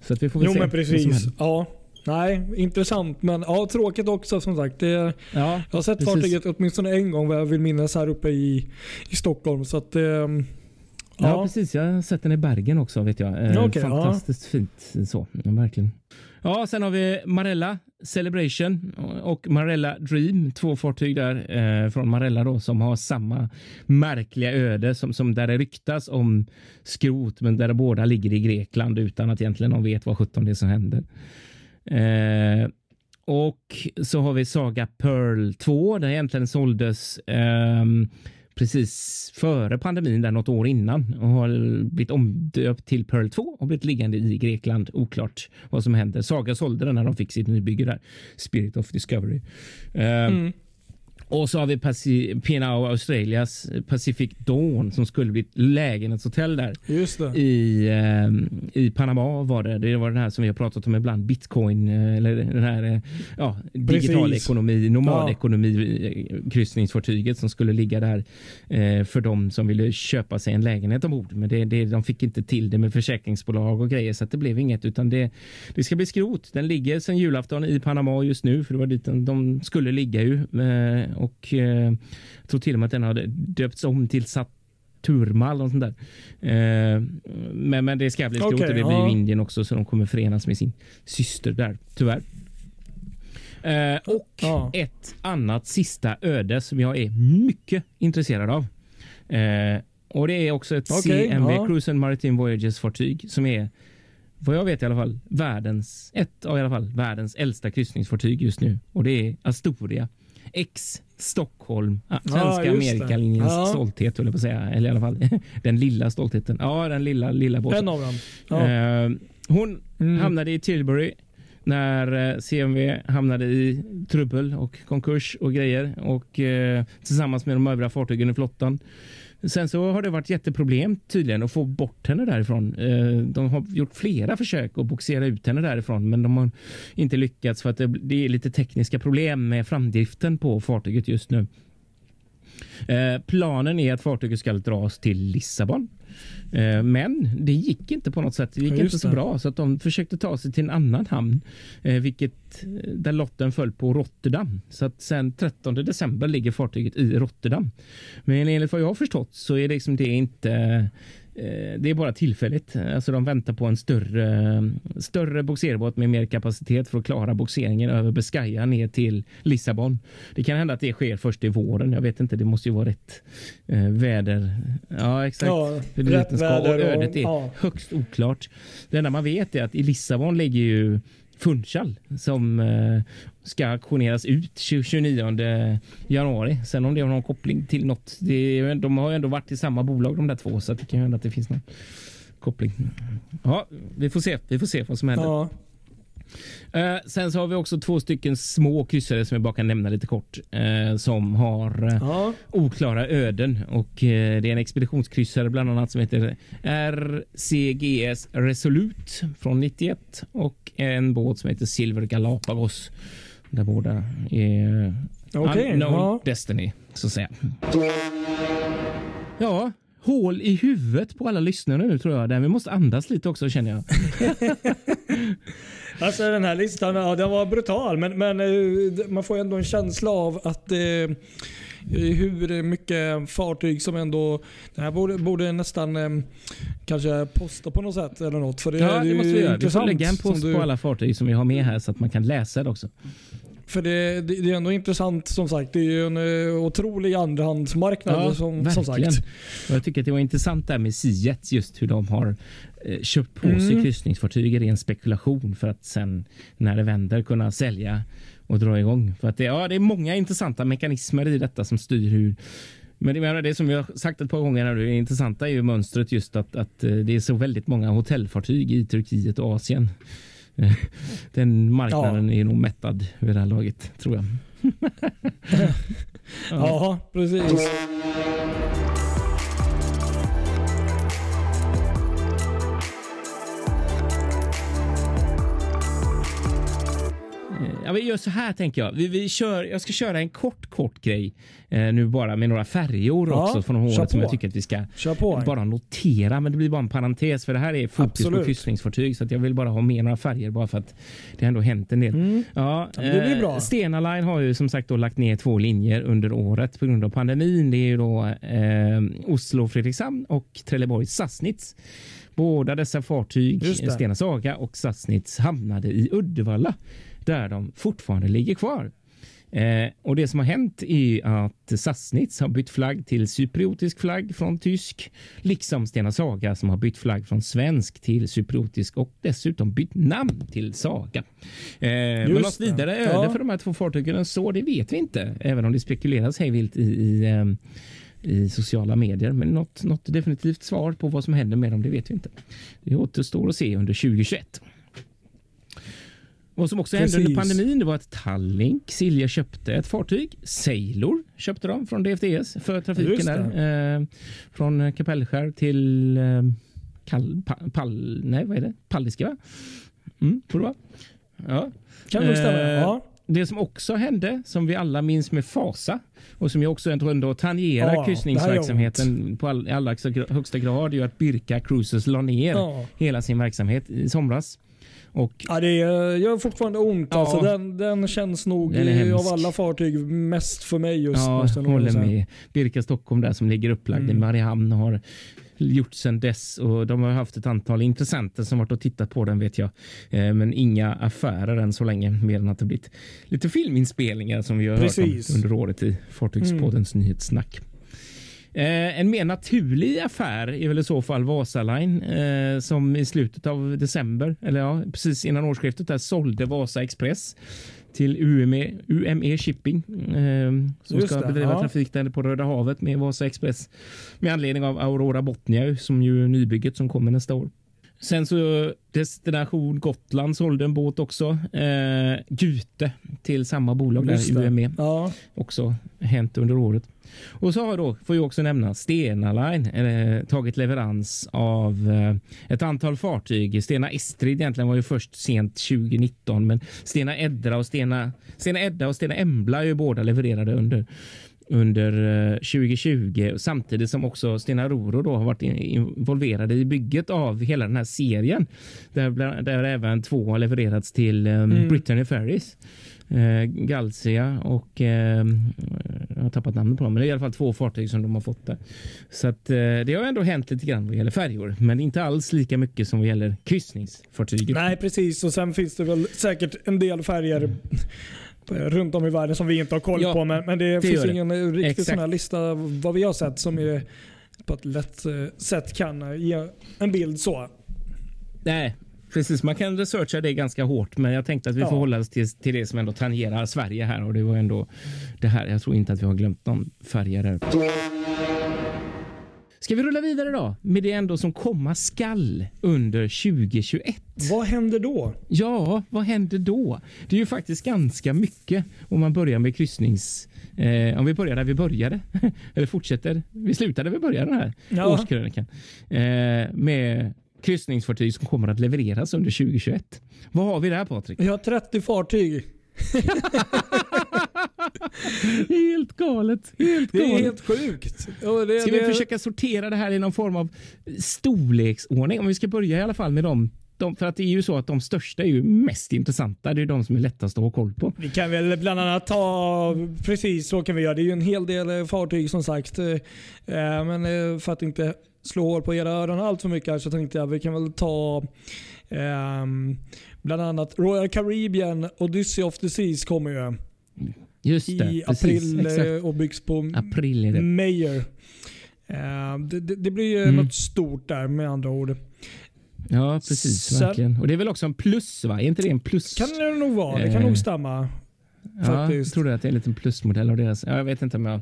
Så att vi får väl Jo se men precis. Ja. Nej, intressant. Men ja, tråkigt också som sagt. Det, Ja, jag har sett Precis. fartyget åtminstone en gång vad jag vill minnas här uppe i, i Stockholm. Så att, ehm, ja. ja. precis. Jag har sett den i Bergen också vet jag. Eh, Ja, okej, Fantastiskt fint så. Ja, verkligen. Ja, sen har vi Marella Celebration och Marella Dream. Två fartyg där eh, från Marella då som har samma märkliga öde som, som där det ryktas om skrot, men där båda ligger i Grekland utan att egentligen någon vet vad sjutton det är som händer. Eh, och så har vi Saga Pearl 2 den egentligen såldes eh, precis före pandemin, där något år innan och har blivit omdöpt till Pearl 2 och blivit liggande i Grekland. Oklart vad som händer. Saga sålde den när de fick sitt nybygge där. Spirit of Discovery. Eh, Mm och så har vi Paci- P&O Australias Pacific Dawn som skulle bli ett lägenhetshotell där Just det. i, eh, i Panama var det. Det var den här som vi har pratat om ibland, bitcoin eh, eller den här eh, ja, digital ekonomi, normalekonomi eh, kryssningsfartyget som skulle ligga där eh, för de som ville köpa sig en lägenhet ombord. Men det, det, de fick inte till det med försäkringsbolag och grejer så att det blev inget utan det, det ska bli skrot. Den ligger sedan julafton i Panama just nu för det var dit de skulle ligga ju eh, och eh, jag tror till och med att den hade döpts om till Saturmal och sånt där. Eh, men, men det ska bli skrot Okej, och det blir ja. ju Indien också så de kommer förenas med sin syster där, tyvärr. Eh, och Ja. ett annat sista öde som jag är mycket intresserad av. Eh, och det är också ett Okej, CMV ja. Cruise and Maritime Voyages fartyg som är vad jag vet i alla fall världens ett av i alla fall världens äldsta kryssningsfartyg just nu och det är Astoria X Stockholm, svenska det. Amerikalinjens Ja. stolthet höll jag på att säga, eller i alla fall [LAUGHS] den lilla stoltheten. Ja, den lilla lilla båten. En av dem. Ja. Eh, hon Mm. hamnade i Tilbury när eh, CMV hamnade i trubbel och konkurs och grejer och eh, tillsammans med de övriga fartygen i flottan. Sen så har det varit jätteproblem tydligen att få bort henne därifrån. Eh, de har gjort flera försök att boxera ut henne därifrån, men de har inte lyckats för att det, är lite tekniska problem med framdriften på fartyget just nu. Eh, planen är att fartyget ska dras till Lissabon. Eh, men det gick inte på något sätt. Det gick Ja, inte så det. bra så att de försökte ta sig till en annan hamn, eh, vilket eh, där lotten föll på Rotterdam. Så att sen 13 december ligger fartyget i Rotterdam. Men enligt vad jag har förstått så är det liksom det inte det är bara tillfälligt. Alltså de väntar på en större, större boxerbåt med mer kapacitet för att klara boxeringen över Biscaya ner till Lissabon. Det kan hända att det sker först i våren. Jag vet inte. Det måste ju vara rätt eh, väder. Ja, exakt. Ja, rätt väder och- ödet är ja. högst oklart. Det enda man vet är att i Lissabon ligger ju Funchal som eh, ska auktioneras ut 29 januari. Sen om det har någon koppling till något. Det, de har ju ändå varit i samma bolag de där två så det kan ju hända att det finns någon koppling. Ja, vi får se. Vi får se vad som händer. Ja. Eh, sen så har vi också två stycken små kryssare som jag bara kan nämna lite kort eh, som har eh, Ja. oklara öden och eh, det är en expeditionskryssare bland annat som heter RCGS Resolute från 91 och en båt som heter Silver Galapagos. Där båda är Okej, Unknown ja. Destiny så att säga. Ja, hål i huvudet på alla lyssnare nu tror jag. Där vi måste andas lite också känner jag. [LAUGHS] [LAUGHS] Alltså den här listan, ja, den var brutal men, men eh, man får ändå en känsla av att eh, hur mycket fartyg som ändå... Det här borde, borde nästan eh, kanske posta på något sätt eller något. För det, Ja, det ju måste vi göra. Vi får lägga en post du- på alla fartyg som vi har med här så att man kan läsa det också. För det, det, det är ändå intressant som sagt. Det är ju en eh, otrolig andrahandsmarknad som, som verkligen. sagt. Och jag tycker att det var intressant där med Seajets, just hur de har eh, köpt på sig Mm. kryssningsfartyg i ren spekulation för att sen när det vänder kunna sälja och dra igång. För att det, ja, det är många intressanta mekanismer i detta som styr hur men det, menar, det som jag har sagt ett par gånger nu, det intressanta är ju mönstret just att, att eh, det är så väldigt många hotellfartyg i Turkiet och Asien. [LAUGHS] Den marknaden är nog mättad vid det här laget, tror jag. [LAUGHS] Ja, precis. Ja, vi gör så här tänker jag. Vi, vi kör, jag ska köra en kort, kort grej eh, nu bara med några färjor Ja, också från året som jag tycker att vi ska på. bara notera. Men det blir bara en parentes för det här är fokus Absolut. på kryssningsfartyg så att jag vill bara ha med några färger bara för att det har ändå hänt en del. Mm. Ja, Ja, det blir eh, bra. Stena Line har ju som sagt då lagt ner två linjer under året på grund av pandemin. Det är ju då eh, Oslo Fredrikshamn och Trelleborg Sassnitz. Båda dessa fartyg. Stena Saga och Sassnitz, hamnade i Uddevalla där de fortfarande ligger kvar. Eh, och Det som har hänt är att Sassnitz har bytt flagg till cypriotisk flagg från tysk, liksom Stena Saga som har bytt flagg från svensk till cypriotisk och dessutom bytt namn till Saga. Eh, men något vidare öde Ja. för de här två fartygen än så, det vet vi inte, även om det spekuleras hejvilt i, i, eh, i sociala medier. Men något, något definitivt svar på vad som händer med dem, det vet vi inte. Det återstår att se under 2021. Vad som också hände under pandemin det var att Tallink Silja köpte ett fartyg. Sailor köpte de från DFDS för trafiken där. Eh, från Kapellskär till eh, Kall, pa, Pall, nej, vad är det? Paldiska, va? Mm, tror det var. Ja. Kan nog stämma. Eh, Ja. Det som också hände, som vi alla minns med fasa och som jag också tror ändå tangerar Ja, kryssningsverksamheten på all, allra högsta grad, är ju att Birka Cruises la ner Ja. hela sin verksamhet i somras. Och Ja, det gör gör fortfarande ont. Ja. Alltså, den, den känns nog Den av alla fartyg mest för mig just Ja, jag håller med. Birka Stockholm där som ligger upplagd i Mm. Mariehamn har gjort sedan dess och de har haft ett antal intressenter som varit och tittat på den vet jag. Eh, Men inga affärer än så länge mer än att det blivit lite filminspelningar som vi har Precis. Mm. hört om under året i Fartygspoddens nyhetssnack. Eh, en mer naturlig affär är väl i så fall Vasaline eh, som i slutet av december, eller ja, precis innan årsskiftet, där sålde Vasa Express till UME, UME Shipping eh, som Just ska det, bedriva ja. trafik där på Röda havet med Vasa Express med anledning av Aurora Botnia som ju är nybygget som kommer nästa år. Sen så Destination Gotland sålde en båt också. Eh, Gute till samma bolag Just där. UME Ja, också hänt under året. Och så har då, får jag också nämna, Stena Line eh, tagit leverans av eh, ett antal fartyg. Stena Estrid egentligen var ju först sent 2019, men Stena Edda och Stena, Stena Edda och Stena Embla är ju båda levererade under under eh, 2020 samtidigt som också Stena Roro då har varit in- involverade i bygget av hela den här serien där, där även två har levererats till um, Mm. Brittany Ferries. Eh, Galcia och eh, jag har tappat namnet på dem, men det är i alla fall två fartyg som de har fått där. Så att, eh, det har ändå hänt lite grann vad gäller färjor, men inte alls lika mycket som vad gäller kryssningsfartyg. nej precis. Och sen finns det väl säkert en del färger runt om i världen som vi inte har koll Ja, på. Men, men det, det finns det. ingen eh, riktig Exakt. sån här lista vad vi har sett som är på ett lätt eh, sätt kan eh, ge en bild så. Nej, precis. Man kan researcha det ganska hårt, men jag tänkte att vi Ja. får hålla oss till, till det som ändå tangerar Sverige här och det var ändå det här. Jag tror inte att vi har glömt någon färger där. Ska vi rulla vidare då med det ändå som komma skall under 2021? Vad händer då? Ja, vad händer då? Det är ju faktiskt ganska mycket om man börjar med kryssnings... Eh, om vi börjar där vi började, [LAUGHS] eller fortsätter. Vi slutar där vi började den här Ja. årskrönikan. Eh, med kryssningsfartyg som kommer att levereras under 2021. Vad har vi där Patrik? Vi har 30 fartyg. [LAUGHS] helt galet. Helt Det är galet. helt sjukt. Och det, Ska vi det, försöka sortera det här i någon form av storleksordning? Om vi ska börja i alla fall med de de, för att det är ju så att de största är ju mest intressanta. Det är de som är lättast att ha koll på. Vi kan väl bland annat ta, precis så kan vi göra. Det är ju en hel del eh, fartyg som sagt. Eh, Men eh, för att inte slå hål på era öron allt för mycket så tänkte jag vi kan väl ta ehm, bland annat Royal Caribbean Odyssey of the Seas kommer ju Just det, i precis. april Exakt. eh, och byggs på April är det. Meyer. Eh, Det, det, det blir ju Mm. något stort där med andra ord. Ja, precis. Sen- verkligen. Och det är väl också en plus, va? Är inte det en plus? Kan det nog vara. Det kan Eh, nog stämma. ja, faktiskt. jag tror att det är en liten plusmodell av deras. Ja, jag vet inte om jag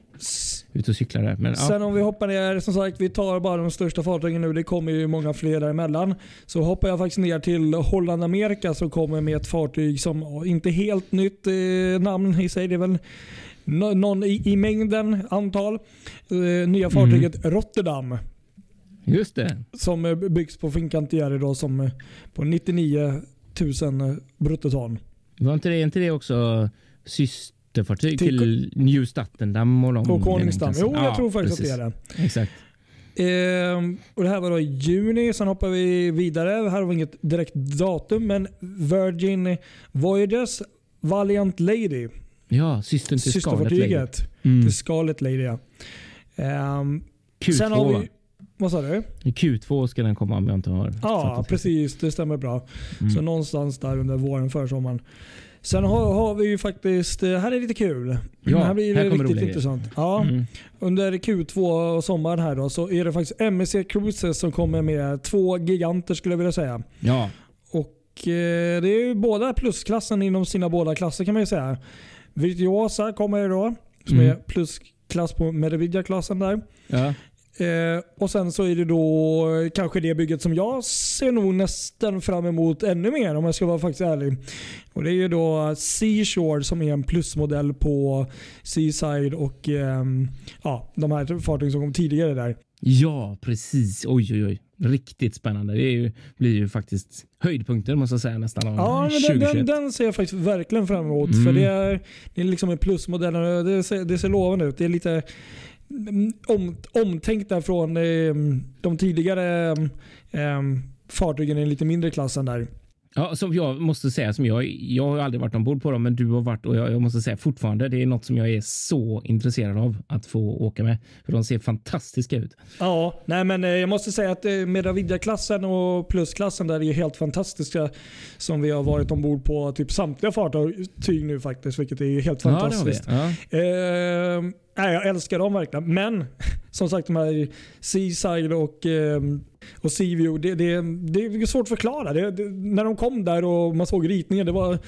ute och cyklar där. Men, ja. Sen om vi hoppar ner, som sagt vi tar bara de största fartygen nu. Det kommer ju många fler däremellan. Så hoppar jag faktiskt ner till Holland Amerika som kommer med ett fartyg som inte helt nytt eh, namn i sig. Det är väl nå- någon i, i mängden antal. Eh, nya fartyget Rotterdam Just det. som eh, byggs på Fincantieri då som eh, på 99 000 bruttoton. Var inte det, inte det också systerfartyg Till- till, New Statendam och de? Och Koningsdam. Jo, jag Ja, tror faktiskt precis. att det är det. Exakt. Ehm, och det här var då i juni. Sen hoppar vi vidare. Här har vi inget direkt datum, men Virgin Voyages Valiant Lady. Ja, systern till Scarlet Lady. Mm. till Scarlet Lady. Ja. Ehm, Q2 sen har vi, vad sa du? I Q2 ska den komma om jag inte har Ja, precis. Det stämmer bra. Mm. Så någonstans där under våren, försommaren. Sen har, har vi ju faktiskt, eh, här är lite kul. Ja, här blir det här riktigt intressant. Ja. Mm. Under Q2 och sommaren här då, så är det faktiskt MSC Cruises som kommer med två giganter skulle jag vilja säga. Ja, Och eh, Det är ju båda plusklassen inom sina båda klasser kan man ju säga. Virtuosa kommer då, som Mm. är plusklass på Meravidia-klassen där. ja. Eh, och Sen så är det då kanske det bygget som jag ser nog nästan fram emot ännu mer om jag ska vara faktiskt ärlig. Och Det är ju då Seashore som är en plusmodell på Seaside och ehm, ja, de här fartygen som kom tidigare där. ja, precis. Oj, oj, oj. Riktigt spännande. Det ju, blir ju faktiskt höjdpunkten måste jag säga nästan Ja, men den, 2021. den, den ser jag faktiskt verkligen fram emot. Mm. För det är, det är liksom en plusmodell det ser, det ser lovande ut. Det är lite om, omtänkta från eh, de tidigare eh, fartygen i den lite mindre klassen där. Ja, som jag måste säga, som jag, jag har aldrig varit ombord på dem, men du har varit och jag, jag måste säga fortfarande, det är något som jag är så intresserad av att få åka med. För de ser fantastiska ut. Ja, nej men eh, jag måste säga att eh, Meravidia-klassen och plusklassen där är helt fantastiska. Som vi har varit ombord på typ samtliga fartyg nu faktiskt, vilket är helt fantastiskt. Ja. Ja. Eh, nej, jag älskar dem verkligen. Men [LAUGHS] som sagt de här Seaside och, eh, och Seaview, det, det, det är svårt att förklara. Det, det, när de kom där och man såg ritningen, det var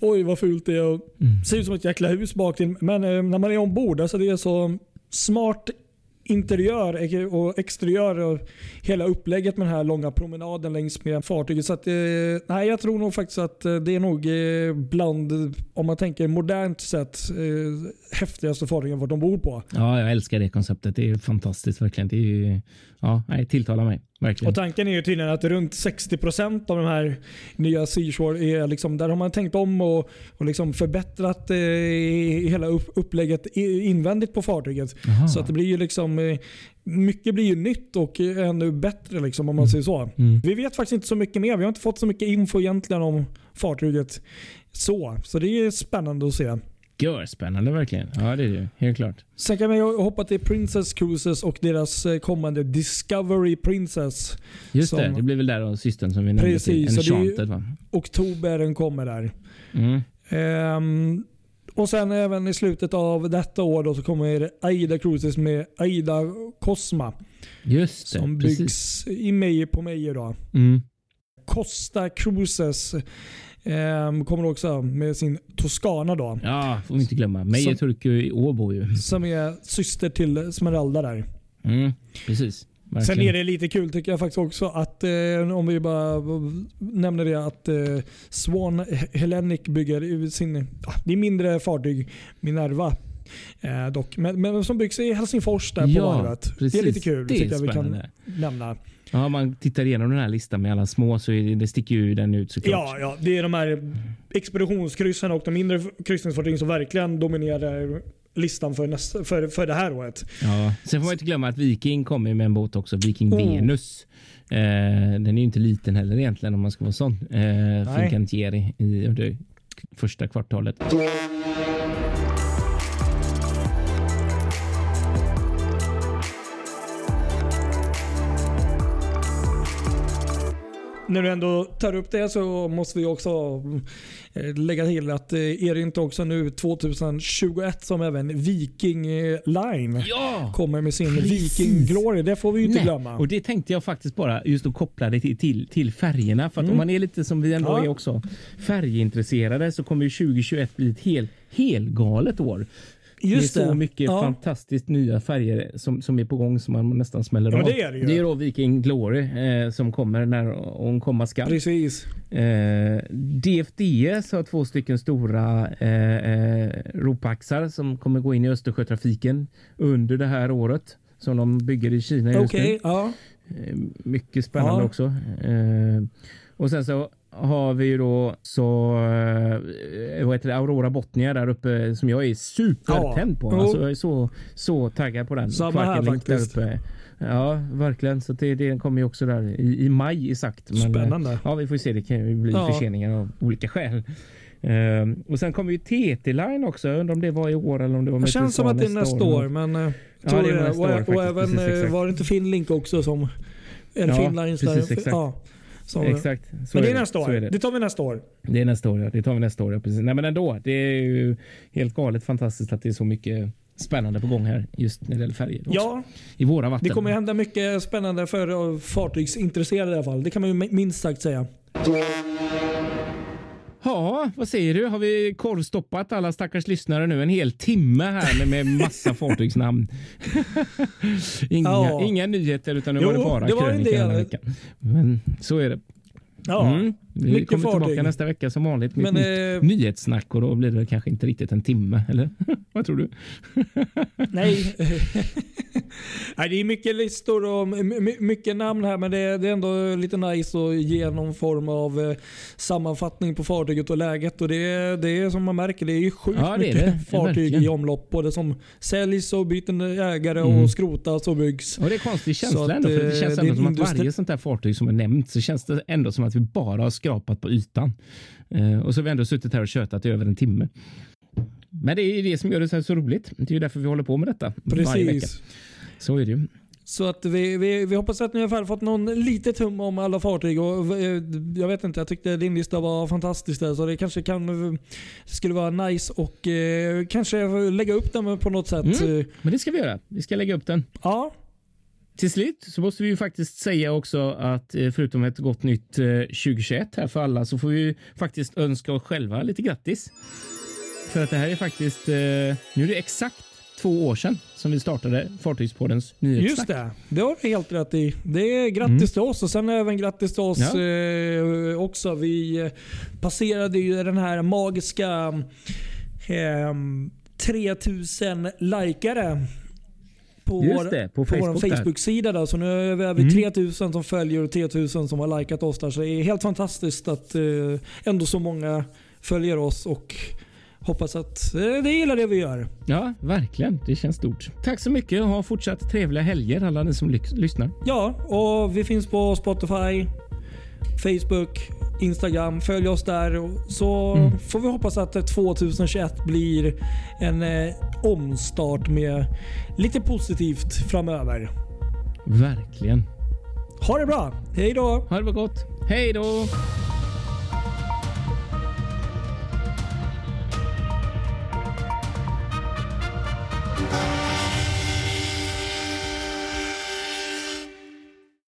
oj vad fult det är. Och, Mm. ser ut som ett jäkla hus bak till. Men eh, när man är ombord, alltså det är så smart interiör och exteriör och hela upplägget med den här långa promenaden längs med fartyget. Så att, eh, nej, jag tror nog faktiskt att eh, det är nog eh, bland, om man tänker modernt sett, eh, häftigaste fartygen varit ombord på. ja, jag älskar det konceptet. Det är fantastiskt verkligen. Det är ja, nej, tilltalar mig verkligen. Och tanken är ju tydligen att runt 60% av de här nya Seashore är liksom, där har man tänkt om och, och liksom förbättrat eh, hela upp, upplägget invändigt på fartyget. Jaha. Så att det blir ju liksom eh, mycket blir ju nytt och ännu bättre liksom, om man säger så. Mm. Vi vet faktiskt inte så mycket mer. Vi har inte fått så mycket info egentligen om fartyget. Så, så det är spännande att se. Gör spännande verkligen. Ja, det är det. Helt klart. Sen kan ju hoppa till Princess Cruises och deras eh, kommande Discovery Princess. Just Som- det, det blir väl där av systern som vi nämnde. Precis, Enchanted va? Oktober den kommer där. Mm. Ehm, och sen även i slutet av detta år då så kommer Aida Cruises med Aida Cosma. Just det, Som precis. byggs i Meyer på Meyer. Då. Mm. Costa Cruises ehm, kommer också med sin Toscana då. Ja, får vi inte glömma. Meijer Turku i Åbo ju. Som är syster till Smeralda där. Mm. Precis. Verkligen. Sen är det lite kul tycker jag faktiskt också att eh, om vi bara nämner det att eh, Swan Hellenic bygger sin, det är mindre fartyg, Minerva. Eh, dock, men, men som byggs i Helsingfors där på Ja, varvet. precis. Det är lite kul Det är tycker jag vi kan nämna. Ja, om man tittar igenom den här listan med alla små så är det, det sticker ju den ut såklart. Ja, ja, det är de här expeditionskryssen och de mindre kryssningsfartygen som verkligen dominerar listan för, nästa, för, för det här året. Ja. Sen får man inte glömma att Viking kommer med en båt också. Viking Oh. Venus. Eh, den är ju inte liten heller egentligen om man ska vara sån. Eh, Fincantieri i under första kvartalet. När du ändå tar upp det så måste vi också eh, lägga till att eh, är det inte också nu 2021 som även Viking eh, Line Ja! kommer med sin Precis. Viking Glory. Det får vi ju inte Nej, glömma. Och det tänkte jag faktiskt bara just att koppla det till, till, till färgerna. För att Mm. om man är lite som vi ändå Ja. är också färgintresserade så kommer ju 2021 bli ett hel, helgalet år. Just det är så det. mycket Ja. fantastiskt nya färger som, som är på gång som man nästan smäller Ja, av. det är det ju. det är då Viking Glory eh, som kommer när hon komma skall. Precis. Eh, DFDS har två stycken stora eh, eh, ropaxar som kommer gå in i Östersjötrafiken under det här året som de bygger i Kina just Okej, nu. ja. Eh, Mycket spännande Ja. också. Eh, och sen så har vi ju då så eh, vad heter det, Aurora Botnia där uppe som jag är supertänd på. Alltså, jag är så, så taggad på den. Samma här faktiskt. Ja, verkligen. Så det, det kommer ju också där i, i maj exakt. Men, eh, Spännande. Ja, vi får se. Det kan ju bli Ja. förseningar av olika skäl. Ehm, och sen kommer ju TT Line också. Jag undrar om det var i år eller om det var Det känns som att det är nästa år, men eh, Ja, tror det är nästa och, år och faktiskt. även Precis, var det inte Finlink också som eller Ja, Finlines precis, där? exakt. Ja, Exakt. Så Men det är nästa år. är Det. det. tar vi nästa år. det är nästa år. Ja. Det tar vi nästa år. Ja, precis. Nej, men ändå. Det är ju helt galet fantastiskt att det är så mycket spännande på gång här just när det gäller färger. också. Ja, I våra vatten. det kommer hända mycket spännande för fartygsintresserade i alla fall. Det kan man ju minst sagt säga. Ja, vad säger du? Har vi korvstoppat alla stackars lyssnare nu en hel timme här med, massa fartygsnamn? [LAUGHS] inga, Ja. inga nyheter utan nu Jo, var det bara det var en krönika den här veckan. Men så är det. Ja, Mm. Vi mycket kommer fartyg. tillbaka nästa vecka som vanligt med Men, eh, nyhetssnack och då blir det kanske inte riktigt en timme, eller? [LAUGHS] vad tror du? [LAUGHS] nej. [LAUGHS] nej. Det är mycket listor och my- my- mycket namn här men det är, det är ändå lite nice att ge någon form av eh, sammanfattning på fartyget och läget. Och det, är, det är som man märker, det är ju sjukt Ja, det mycket det. fartyg i omlopp. Både som säljs och byter ägare Mm. och skrotas och byggs. Och det är konstig känsla att, ändå, för det eh, känns ändå som att industri- varje sånt här fartyg som är nämnt så känns det ändå som att vi bara har skrapat på ytan. Eh, och så har vi ändå suttit här och tjötat i över en timme. Men det är det som gör det så, så roligt. Det är ju därför vi håller på med detta varje vecka. Precis. Så är det ju. Så att vi, vi, vi hoppas att ni i alla fall fått någon litet hum om alla fartyg. Och, eh, jag vet inte, jag tyckte din lista var fantastisk där, så det kanske kan, skulle vara nice och eh, kanske lägga upp den på något sätt. Mm. Eh, Men det ska vi göra. Vi ska lägga upp den. Ja, Till slut så måste vi ju faktiskt säga också att eh, förutom ett gott nytt eh, 2021 här för alla så får vi faktiskt önska oss själva lite grattis. För att det här är faktiskt, eh, nu är det exakt två år sedan som vi startade Fartygspoddens nyhetssnack. just det. Det har du helt rätt i. Det är grattis till oss och sen även grattis till oss Ja. eh, också. Vi eh, passerade ju den här magiska eh, 3000 likare på Just vår, det, på på vår Facebook. Facebook-sida. Där. Så nu är vi över Mm. 3000 som följer och 3000 som har likat oss där. Så det är helt fantastiskt att eh, ändå så många följer oss och hoppas att eh, det gillar det vi gör. Ja, verkligen. Det känns stort. Tack så mycket och ha fortsatt trevliga helger alla ni som lyssnar. Ja, och vi finns på Spotify, Facebook, Instagram. Följ oss där. Så mm. får vi hoppas att eh, 2021 blir en eh, omstart med lite positivt framöver. Verkligen. Ha det bra. Hej då. Ha det gott. Hej då.